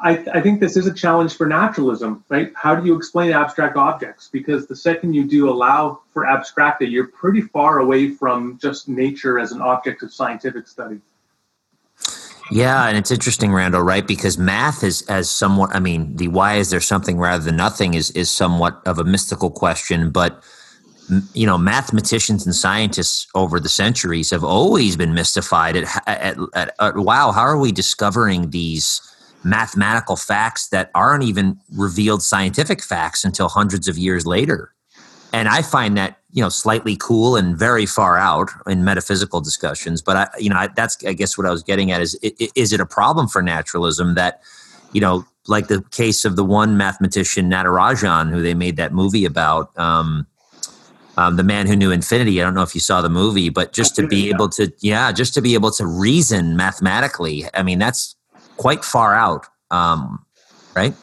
I, I, think this is a challenge for naturalism, right? How do you explain abstract objects? Because the second you do allow for abstracta, you're pretty far away from just nature as an object of scientific study. Yeah, and it's interesting, Randall, right? Because math is as somewhat. I mean, the why is there something rather than nothing is is somewhat of a mystical question, but you know, mathematicians and scientists over the centuries have always been mystified at, at, at, at wow, how are we discovering these? Mathematical facts that aren't even revealed scientific facts until hundreds of years later. And I find that you know slightly cool and very far out in metaphysical discussions. But I, you know, I, that's I guess what I was getting at is is it a problem for naturalism that you know, like the case of the one mathematician Natarajan, who they made that movie about. Um, um, the man who knew infinity. I don't know if you saw the movie, but just to be able to, yeah, just to be able to reason mathematically. I mean, that's quite far out, um, right?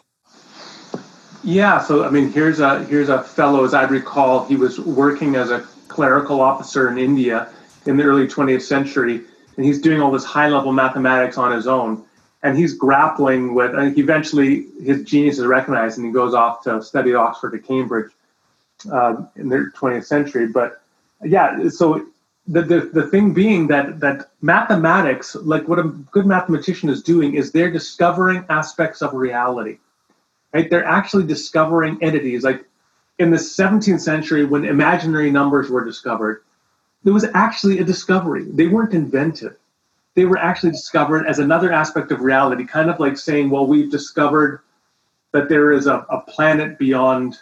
Yeah. So I mean, here's a here's a fellow, as I recall, he was working as a clerical officer in India in the early 20th century, and he's doing all this high level mathematics on his own. And he's grappling with, and eventually his genius is recognized, and he goes off to study at Oxford to Cambridge uh, in the 20th century. But yeah, so the, the, the thing being that that mathematics like what a good mathematician is doing is they're discovering aspects of reality right? They're actually discovering entities. Like in the 17th century when imaginary numbers were discovered there was actually a discovery. They weren't invented they were actually discovered as another aspect of reality kind of like saying well we've discovered that there is a, a planet beyond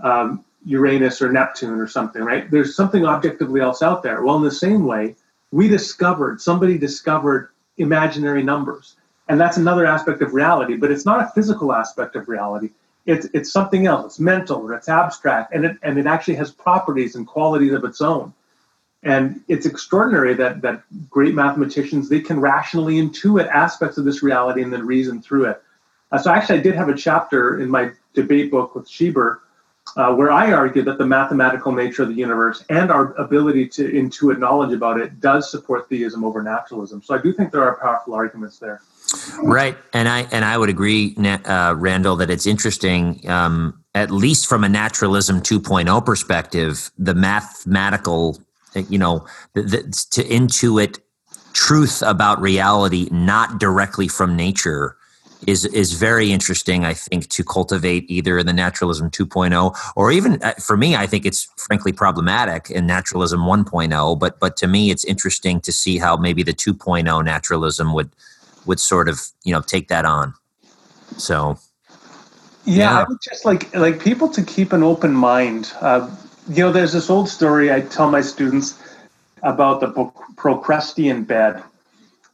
um, Uranus or Neptune or something, right? There's something objectively else out there. Well, in the same way, we discovered, somebody discovered imaginary numbers. And that's another aspect of reality, but it's not a physical aspect of reality. It's, it's something else. It's mental or it's abstract, and it, and it actually has properties and qualities of its own. And it's extraordinary that, that great mathematicians, they can rationally intuit aspects of this reality and then reason through it. Uh, so actually, I did have a chapter in my debate book with Schieber uh, where I argue that the mathematical nature of the universe and our ability to intuit knowledge about it does support theism over naturalism. So I do think there are powerful arguments there. Right, and I and I would agree, uh, Randall, that it's interesting. Um, at least from a naturalism 2.0 perspective, the mathematical, you know, the, the, to intuit truth about reality, not directly from nature, is is very interesting i think to cultivate either in the naturalism 2.0 or even uh, for me i think it's frankly problematic in naturalism 1.0 but but to me it's interesting to see how maybe the 2.0 naturalism would would sort of you know take that on. So yeah, yeah. i would just like like people to keep an open mind. Uh, you know there's this old story i tell my students about the procrustean bed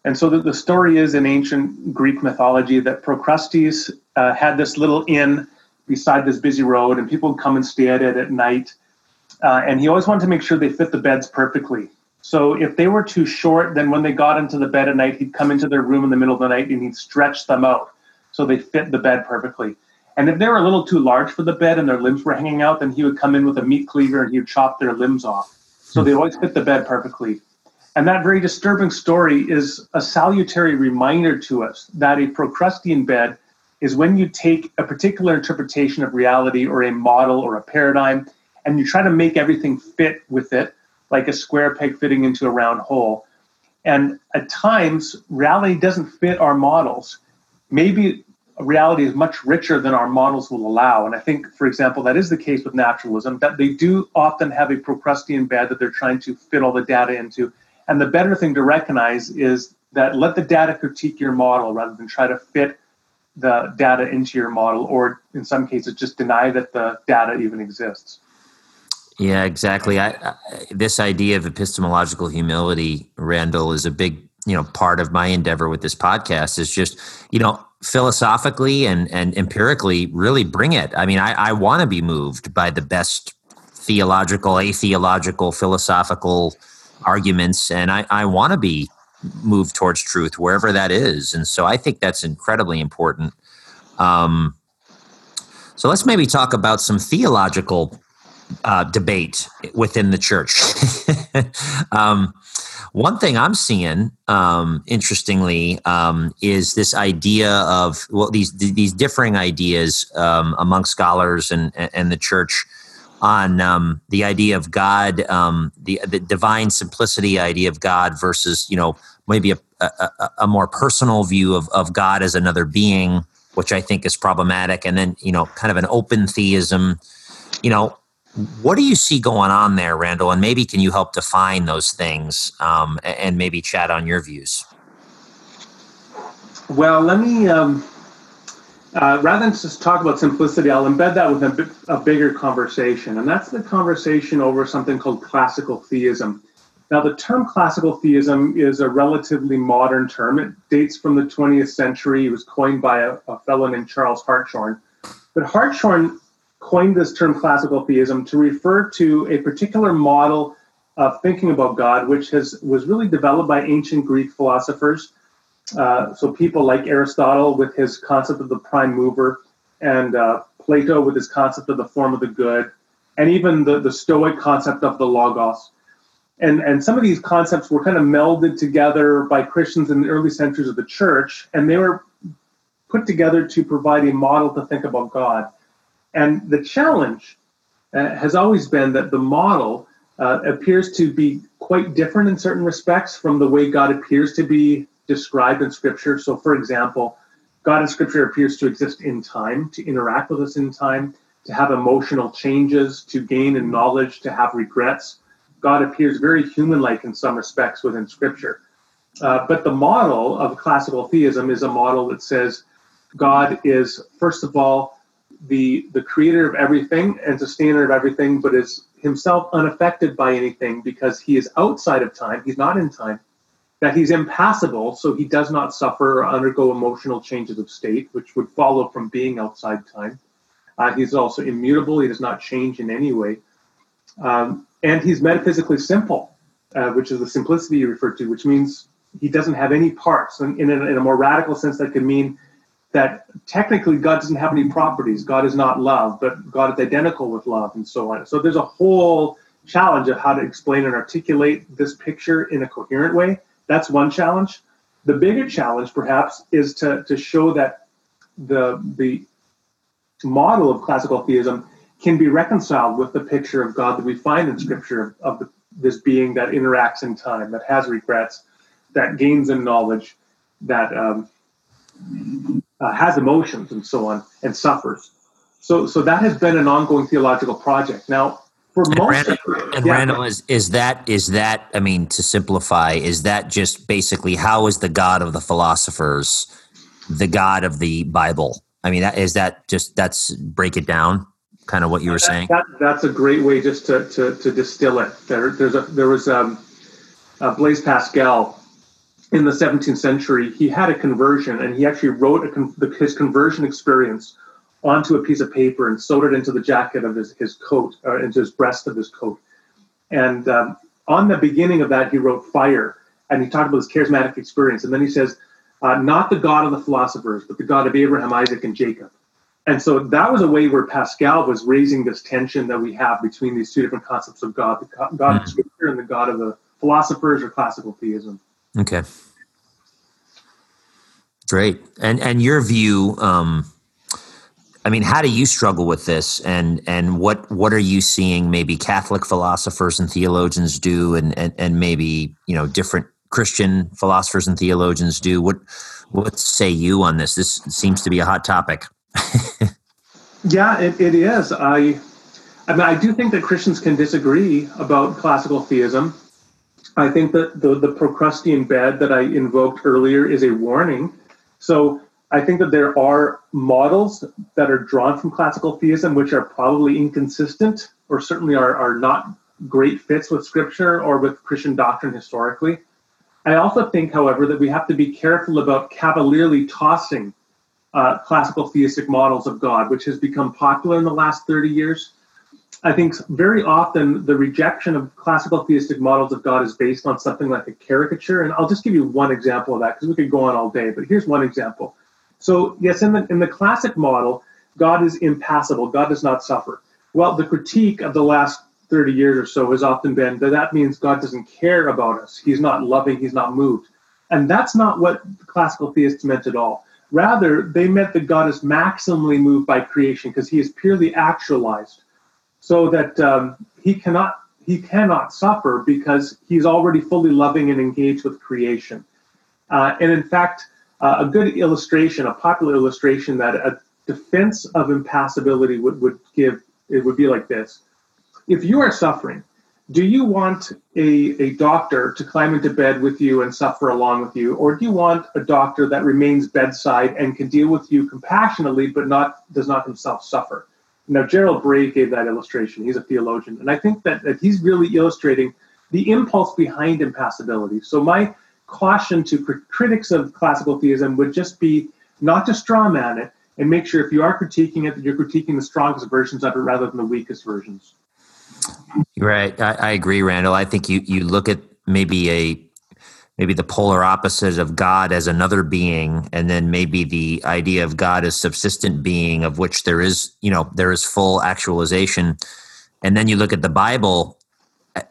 and so the, the story is in ancient Greek mythology that Procrustes uh, had this little inn beside this busy road, and people would come and stay at it at night. uh, and he always wanted to make sure they fit the beds perfectly. So if they were too short, then when they got into the bed at night, he'd come into their room in the middle of the night and he'd stretch them out so they fit the bed perfectly. And if they were a little too large for the bed and their limbs were hanging out, then he would come in with a meat cleaver and he would chop their limbs off. So they always fit the bed perfectly. And that very disturbing story is a salutary reminder to us that a Procrustean bed is when you take a particular interpretation of reality or a model or a paradigm and you try to make everything fit with it, like a square peg fitting into a round hole. And at times, reality doesn't fit our models. Maybe reality is much richer than our models will allow. And I think, for example, that is the case with naturalism, that they do often have a Procrustean bed that they're trying to fit all the data into. And the better thing to recognize is that let the data critique your model rather than try to fit the data into your model, or in some cases, just deny that the data even exists. Yeah, exactly. I, I, this idea of epistemological humility, Randall, is a big you know part of my endeavor with this podcast. Is just you know philosophically and and empirically really bring it. I mean, I, I want to be moved by the best theological, atheological, philosophical arguments, and I, I want to be moved towards truth wherever that is. And so I think that's incredibly important. Um, so let's maybe talk about some theological uh, debate within the church. *laughs* um, one thing I'm seeing, um, interestingly, um, is this idea of well, these these differing ideas um, among scholars and and the church on um, the idea of God, um, the the divine simplicity idea of God versus you know maybe a, a, a more personal view of of God as another being, which I think is problematic, and then you know kind of an open theism. You know, what do you see going on there, Randall? And maybe can you help define those things um, and maybe chat on your views? Well, let me, um, uh, rather than just talk about simplicity, I'll embed that with a, a bigger conversation. And that's the conversation over something called classical theism. Now, the term classical theism is a relatively modern term. It dates from the 20th century. It was coined by a, a fellow named Charles Hartshorne. But Hartshorne coined this term classical theism to refer to a particular model of thinking about God, which has was really developed by ancient Greek philosophers. Uh, so people like Aristotle with his concept of the prime mover, and uh, Plato with his concept of the form of the good, and even the, the Stoic concept of the logos. And, and some of these concepts were kind of melded together by Christians in the early centuries of the church, and they were put together to provide a model to think about God. And the challenge uh, has always been that the model uh, appears to be quite different in certain respects from the way God appears to be described in Scripture. So, for example, God in Scripture appears to exist in time, to interact with us in time, to have emotional changes, to gain in knowledge, to have regrets. God appears very human like in some respects within Scripture. Uh, but the model of classical theism is a model that says God is, first of all, the the creator of everything and sustainer of everything, but is himself unaffected by anything because he is outside of time. He's not in time. That he's impassible, so he does not suffer or undergo emotional changes of state, which would follow from being outside time. Uh, he's also immutable. He does not change in any way. Um, and he's metaphysically simple, uh, which is the simplicity you referred to, which means he doesn't have any parts. And in a, in a more radical sense, that could mean that technically God doesn't have any properties. God is not love, but God is identical with love, and so on. So there's a whole challenge of how to explain and articulate this picture in a coherent way. That's one challenge. The bigger challenge, perhaps, is to, to show that the the model of classical theism can be reconciled with the picture of God that we find in Scripture of, the, this being that interacts in time, that has regrets, that gains in knowledge, that um, uh, has emotions and so on and suffers. So, so that has been an ongoing theological project. Now, for and most, Randall, and yeah, Randall is is that is that I mean to simplify is that just basically how is the God of the philosophers the God of the Bible? I mean, that, is that just that's break it down, kind of what you were that, saying. That, that's a great way just to to, to distill it. There, there's a there was um, uh, Blaise Pascal in the 17th century, he had a conversion and he actually wrote con- the, his conversion experience onto a piece of paper and sewed it into the jacket of his, his coat, or into his breast of his coat. And um, on the beginning of that, he wrote fire, and he talked about his charismatic experience. And then he says, uh, not the God of the philosophers, but the God of Abraham, Isaac, and Jacob. And so that was a way where Pascal was raising this tension that we have between these two different concepts of God, the God mm-hmm. of Scripture and the God of the philosophers or classical theism. Okay. Great. And and your view, um, I mean, how do you struggle with this, and and what what are you seeing maybe Catholic philosophers and theologians do, and and, and maybe you know different Christian philosophers and theologians do? What what say you on this? This seems to be a hot topic. *laughs* yeah, it, it is. I I mean, I do think that Christians can disagree about classical theism. I think that the, the Procrustean bed that I invoked earlier is a warning. So I think that there are models that are drawn from classical theism which are probably inconsistent or certainly are, are not great fits with scripture or with Christian doctrine historically. I also think, however, that we have to be careful about cavalierly tossing uh, classical theistic models of God, which has become popular in the last 30 years. I think very often the rejection of classical theistic models of God is based on something like a caricature. And I'll just give you one example of that because we could go on all day, but here's one example. So, yes, in the, in the classic model, God is impassible, God does not suffer. Well, the critique of the last 30 years or so has often been that that means God doesn't care about us. He's not loving, he's not moved. And that's not what classical theists meant at all. Rather, they meant that God is maximally moved by creation because he is purely actualized so that um, he cannot he cannot suffer because he's already fully loving and engaged with creation. Uh, and in fact, uh, a good illustration, a popular illustration that a defense of impassibility would, would give, it would be like this. If you are suffering, do you want a, a doctor to climb into bed with you and suffer along with you, or do you want a doctor that remains bedside and can deal with you compassionately but not does not himself suffer? Now, Gerald Bray gave that illustration. He's a theologian. And I think that, that he's really illustrating the impulse behind impassibility. So, my caution to cr- critics of classical theism would just be not to strawman it and make sure if you are critiquing it, that you're critiquing the strongest versions of it rather than the weakest versions. Right. I, I agree, Randall. I think you, you look at maybe a maybe the polar opposite of God as another being, and then maybe the idea of God as subsistent being, of which there is, you know, there is full actualization. And then you look at the Bible,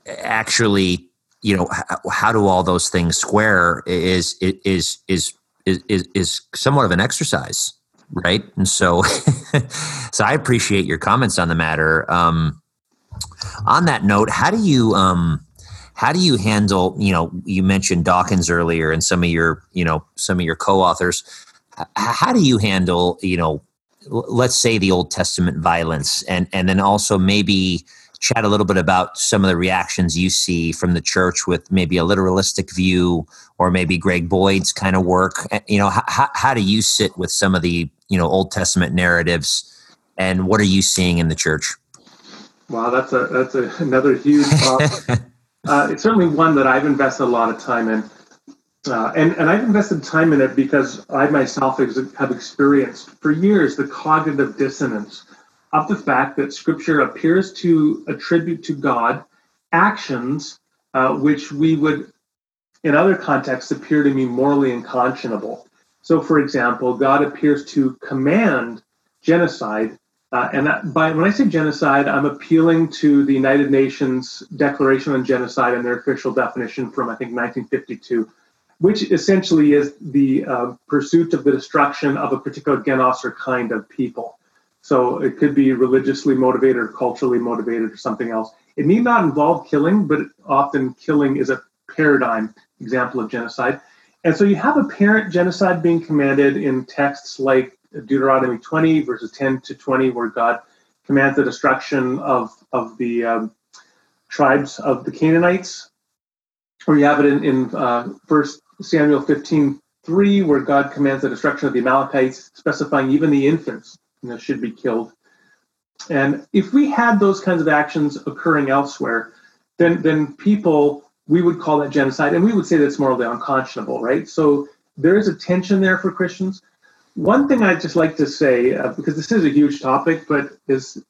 actually, you know, how, how do all those things square is is is is is, is somewhat of an exercise, right? And so, *laughs* so I appreciate your comments on the matter. Um, on that note, how do you um, how do you handle you know you mentioned dawkins earlier and some of your you know some of your co-authors how do you handle you know let's say the old testament violence and and then also maybe chat a little bit about some of the reactions you see from the church with maybe a literalistic view or maybe greg boyd's kind of work. You know how, how do you sit with some of the you know old testament narratives and what are you seeing in the church? Wow that's a that's a, another huge *laughs* Uh, it's certainly one that I've invested a lot of time in. Uh, and, and I've invested time in it because I myself have experienced for years the cognitive dissonance of the fact that Scripture appears to attribute to God actions uh, which we would, in other contexts, appear to be morally unconscionable. So, for example, God appears to command genocide uh, and that, by when I say genocide, I'm appealing to the United Nations Declaration on Genocide and their official definition from I think 1952, which essentially is the uh, pursuit of the destruction of a particular genos or kind of people. So it could be religiously motivated or culturally motivated or something else. It need not involve killing, but often killing is a paradigm example of genocide. And so you have apparent genocide being commanded in texts like Deuteronomy 20, verses 10 to 20, where God commands the destruction of, of the um, tribes of the Canaanites. Or you have it in, in uh, 1 Samuel 15, 3, where God commands the destruction of the Amalekites, specifying even the infants you know, should be killed. And if we had those kinds of actions occurring elsewhere, then, then people, we would call that genocide, and we would say that's morally unconscionable, right? So there is a tension there for Christians. one thing I'd just like to say, uh, because this is a huge topic, but is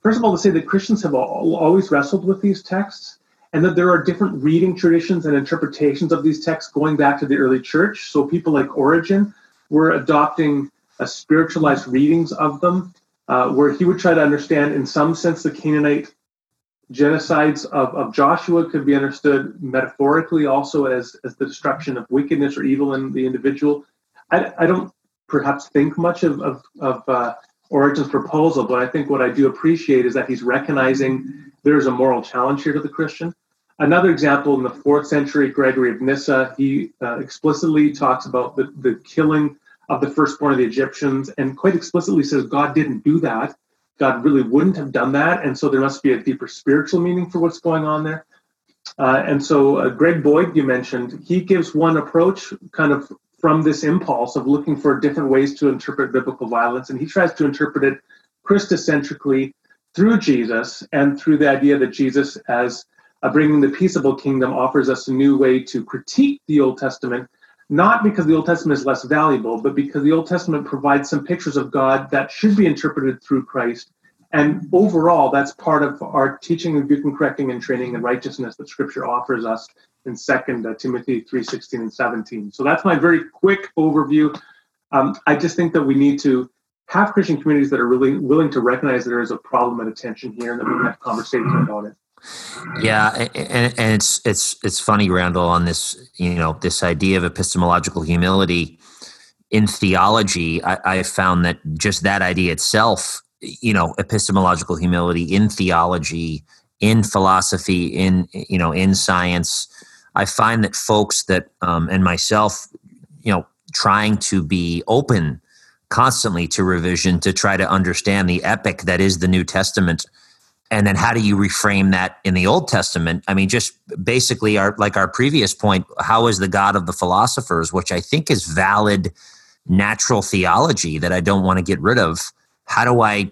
first of all to say that Christians have all, always wrestled with these texts and that there are different reading traditions and interpretations of these texts going back to the early church. So people like Origen were adopting a spiritualized readings of them, uh, where he would try to understand, in some sense, the Canaanite genocides of, of Joshua could be understood metaphorically also as, as the destruction of wickedness or evil in the individual. I, I don't perhaps think much of, of, of uh, Origen's proposal, but I think what I do appreciate is that he's recognizing there's a moral challenge here to the Christian. Another example in the fourth century, Gregory of Nyssa, he uh, explicitly talks about the, the killing of the firstborn of the Egyptians and quite explicitly says God didn't do that. God really wouldn't have done that. And so there must be a deeper spiritual meaning for what's going on there. Uh, and so uh, Greg Boyd, you mentioned, he gives one approach kind of from this impulse of looking for different ways to interpret biblical violence. And he tries to interpret it Christocentrically through Jesus and through the idea that Jesus, as uh, bringing the peaceable kingdom offers us a new way to critique the Old Testament, not because the Old Testament is less valuable, but because the Old Testament provides some pictures of God that should be interpreted through Christ. And overall, that's part of our teaching, rebuking, correcting, and training in righteousness that Scripture offers us in Second uh, Timothy three sixteen and seventeen. So that's my very quick overview. Um, I just think that we need to have Christian communities that are really willing to recognize that there is a problem and attention here, and that we have conversations about it. Yeah, and, and it's it's it's funny, Randall, on this you know this idea of epistemological humility in theology. I, I found that just that idea itself, you know, epistemological humility in theology, in philosophy, in you know, in science. I find that folks that um, and myself, you know, trying to be open constantly to revision to try to understand the epic that is the New Testament and then how do you reframe that in the old testament? I mean just basically our like our previous point how is the god of the philosophers which i think is valid natural theology that i don't want to get rid of how do i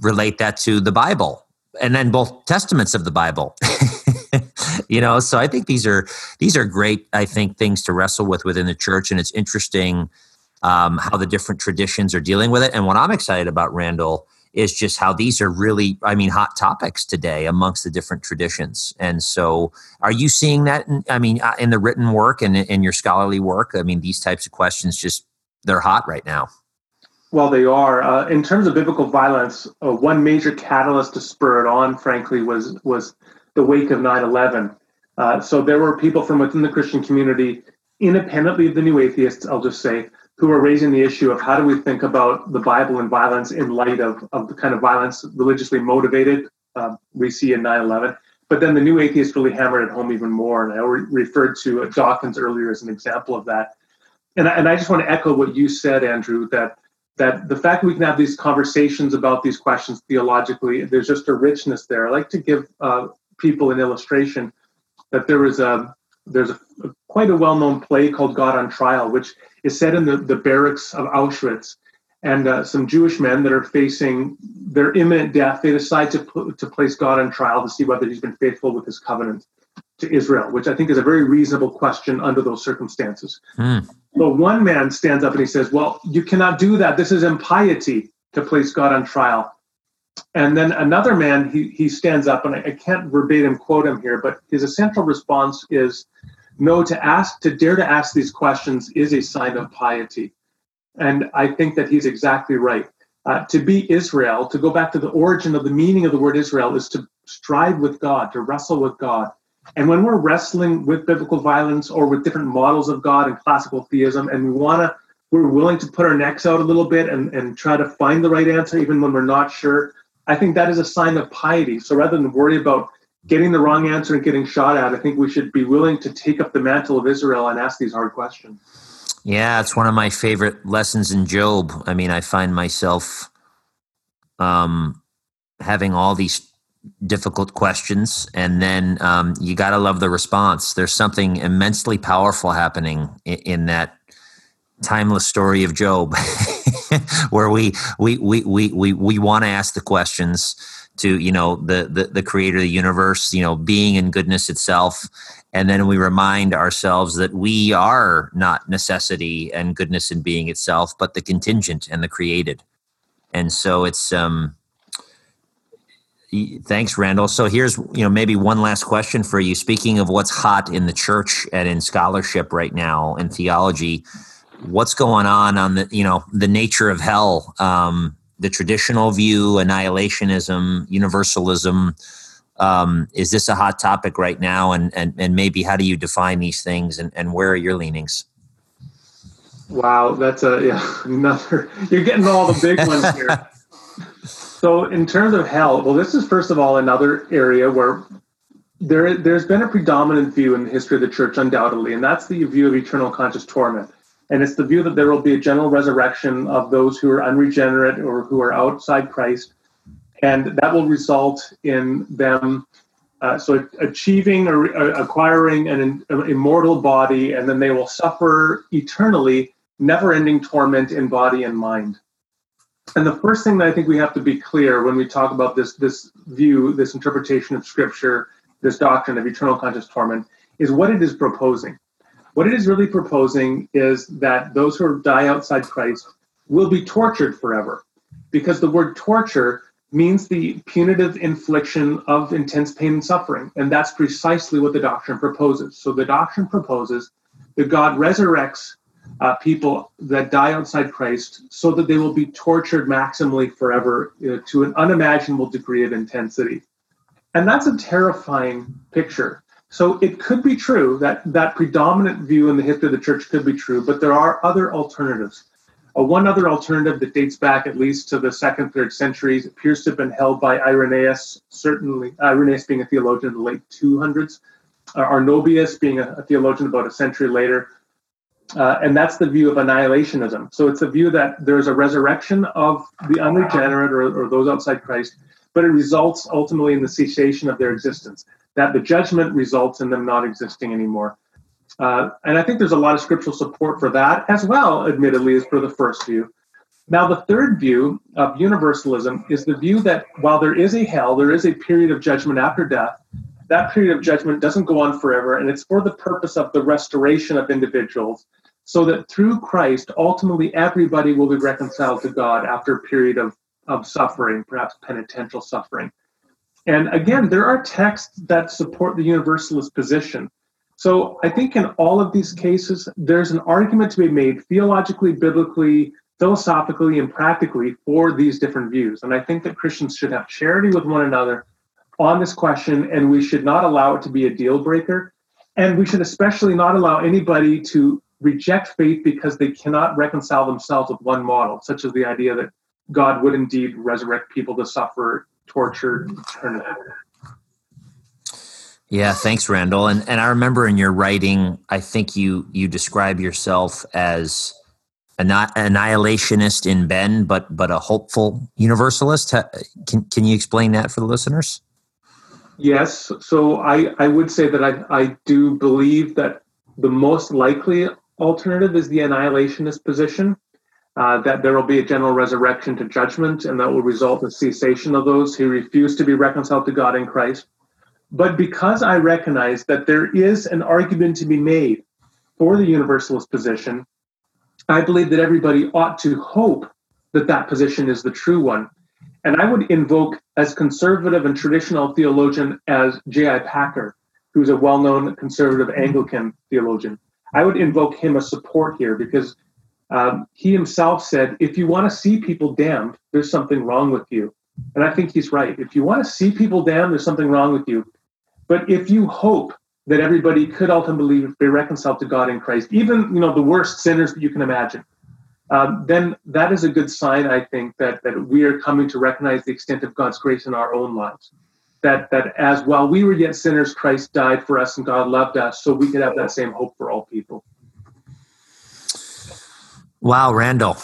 relate that to the bible? And then both testaments of the bible. *laughs* You know so i think these are these are great i think things to wrestle with within the church. And it's interesting um, how the different traditions are dealing with it. And what i'm excited about randall is just how these are really, I mean, hot topics today amongst the different traditions. And so, are you seeing that? In, I mean, uh, in the written work and in your scholarly work, I mean, these types of questions just they're hot right now. Well, they are. Uh, in terms of biblical violence, uh, one major catalyst to spur it on, frankly, was was the wake of 9/11. Uh, so there were people from within the Christian community, independently of the new atheists, I'll just say, who are raising the issue of how do we think about the Bible and violence in light of, of the kind of violence religiously motivated um, we see in 9 11. But then the new atheists really hammered it home even more. And I referred to Dawkins earlier as an example of that. And I, and I just want to echo what you said, Andrew, that that the fact that we can have these conversations about these questions theologically, there's just a richness there. I like to give uh, people an illustration that there was a there's a, quite a well-known play called God on Trial, which is set in the, the barracks of Auschwitz. And uh, some Jewish men that are facing their imminent death, they decide to, put, to place God on trial to see whether he's been faithful with his covenant to Israel, which I think is a very reasonable question under those circumstances. Mm. But one man stands up and he says, Well, you cannot do that. This is impiety to place God on trial. And then another man, he, he stands up, and I, I can't verbatim quote him here, but his essential response is no, to ask, to dare to ask these questions is a sign of piety. And I think that he's exactly right. Uh, to be Israel, to go back to the origin of the meaning of the word Israel, is to strive with God, to wrestle with God. And when we're wrestling with biblical violence or with different models of God and classical theism, and we want to, we're willing to put our necks out a little bit and, and try to find the right answer, even when we're not sure, I think that is a sign of piety. So rather than worry about getting the wrong answer and getting shot at, I think we should be willing to take up the mantle of Israel and ask these hard questions. Yeah, it's one of my favorite lessons in Job. I mean, I find myself um, having all these difficult questions, and then um, you got to love the response. There's something immensely powerful happening in, in that timeless story of Job, *laughs* where we we we we we, we want to ask the questions to you know the, the the creator of the universe you know being and goodness itself. And then we remind ourselves that we are not necessity and goodness and being itself but the contingent and the created. And so it's um thanks randall. So here's you know maybe one last question for you. Speaking of what's hot in the church and in scholarship right now in theology what's going on on the you know the nature of hell? Um the traditional view, annihilationism, universalism. Um, is this a hot topic right now? And, and, and maybe how do you define these things and, and where are your leanings? Wow, that's a yeah, *laughs* another. You're getting all the big ones *laughs* here. so, in terms of hell, well, this is first of all another area where there there's been a predominant view in the history of the church, undoubtedly, and that's the view of eternal conscious torment. And it's the view that there will be a general resurrection of those who are unregenerate or who are outside Christ. And that will result in them uh, so achieving or uh, acquiring an, an immortal body, and then they will suffer eternally, never ending torment in body and mind. And the first thing that I think we have to be clear when we talk about this, this view, this interpretation of Scripture, this doctrine of eternal conscious torment, is what it is proposing. What it is really proposing is that those who die outside Christ will be tortured forever, because the word torture means the punitive infliction of intense pain and suffering. And that's precisely what the doctrine proposes. So the doctrine proposes that God resurrects uh, people that die outside Christ so that they will be tortured maximally forever uh, to an unimaginable degree of intensity. And that's a terrifying picture so it could be true that that predominant view in the history of the church could be true, but there are other alternatives. Uh, one other alternative that dates back at least to the second, third centuries appears to have been held by Irenaeus, certainly Irenaeus being a theologian in the late 200s, uh, Arnobius being a, a, theologian about a century later. Uh, and that's the view of annihilationism. So it's a view that there's a resurrection of the unregenerate or, or those outside Christ, but it results ultimately in the cessation of their existence that the judgment results in them not existing anymore. Uh, and I think there's a lot of scriptural support for that as well, admittedly, as for the first view. Now, the third view of universalism is the view that while there is a hell, there is a period of judgment after death. That period of judgment doesn't go on forever, and it's for the purpose of the restoration of individuals, so that through Christ, ultimately everybody will be reconciled to God after a period of, of suffering, perhaps penitential suffering. And again, there are texts that support the universalist position. So I think in all of these cases, there's an argument to be made theologically, biblically, philosophically, and practically for these different views. And I think that Christians should have charity with one another on this question, and we should not allow it to be a deal breaker. And we should especially not allow anybody to reject faith because they cannot reconcile themselves with one model, such as the idea that God would indeed resurrect people to suffer tortured. Yeah, thanks, Randall. And and I remember in your writing, I think you you describe yourself as an annihilationist in Ben, but but a hopeful universalist. Can can you explain that for the listeners? Yes. So I I would say that I I do believe that the most likely alternative is the annihilationist position uh, that there will be a general resurrection to judgment, and that will result in cessation of those who refuse to be reconciled to God in Christ. But because I recognize that there is an argument to be made for the universalist position, I believe that everybody ought to hope that that position is the true one. And I would invoke as conservative and traditional theologian as J.I. Packer, who's a well known conservative Anglican theologian. I would invoke him as support here because um, he himself said, if you want to see people damned, there's something wrong with you. And I think he's right. If you want to see people damned, there's something wrong with you. But if you hope that everybody could ultimately be reconciled to God in Christ, even you know the worst sinners that you can imagine, um, then that is a good sign, I think, that that we are coming to recognize the extent of God's grace in our own lives. That that as while we were yet sinners, Christ died for us and God loved us, so we could have that same hope for all people. Wow, Randall.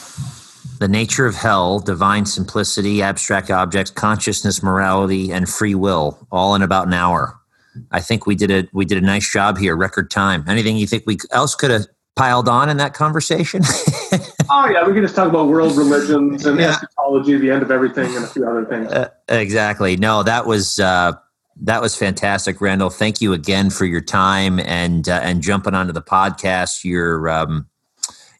The nature of hell, divine simplicity, abstract objects, consciousness, morality, and free will, all in about an hour. I think we did a we did a nice job here, record time. Anything you think we else could have piled on in that conversation? *laughs* oh yeah, we can just talk about world religions and yeah. eschatology, the end of everything, and a few other things. Uh, exactly. No, that was uh, that was fantastic, Randall. Thank you again for your time and uh, and jumping onto the podcast. Your um,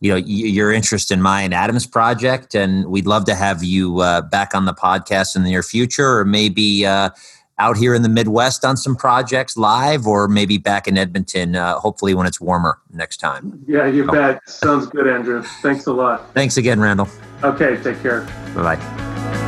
you know your interest in my Mayan Adams project, and we'd love to have you uh, back on the podcast in the near future, or maybe uh, out here in the Midwest on some projects live, or maybe back in Edmonton, uh, hopefully when it's warmer next time. Yeah, you bet. Sounds good, Andrew. Thanks a lot. Thanks again, Randall. Okay, take care. Bye bye.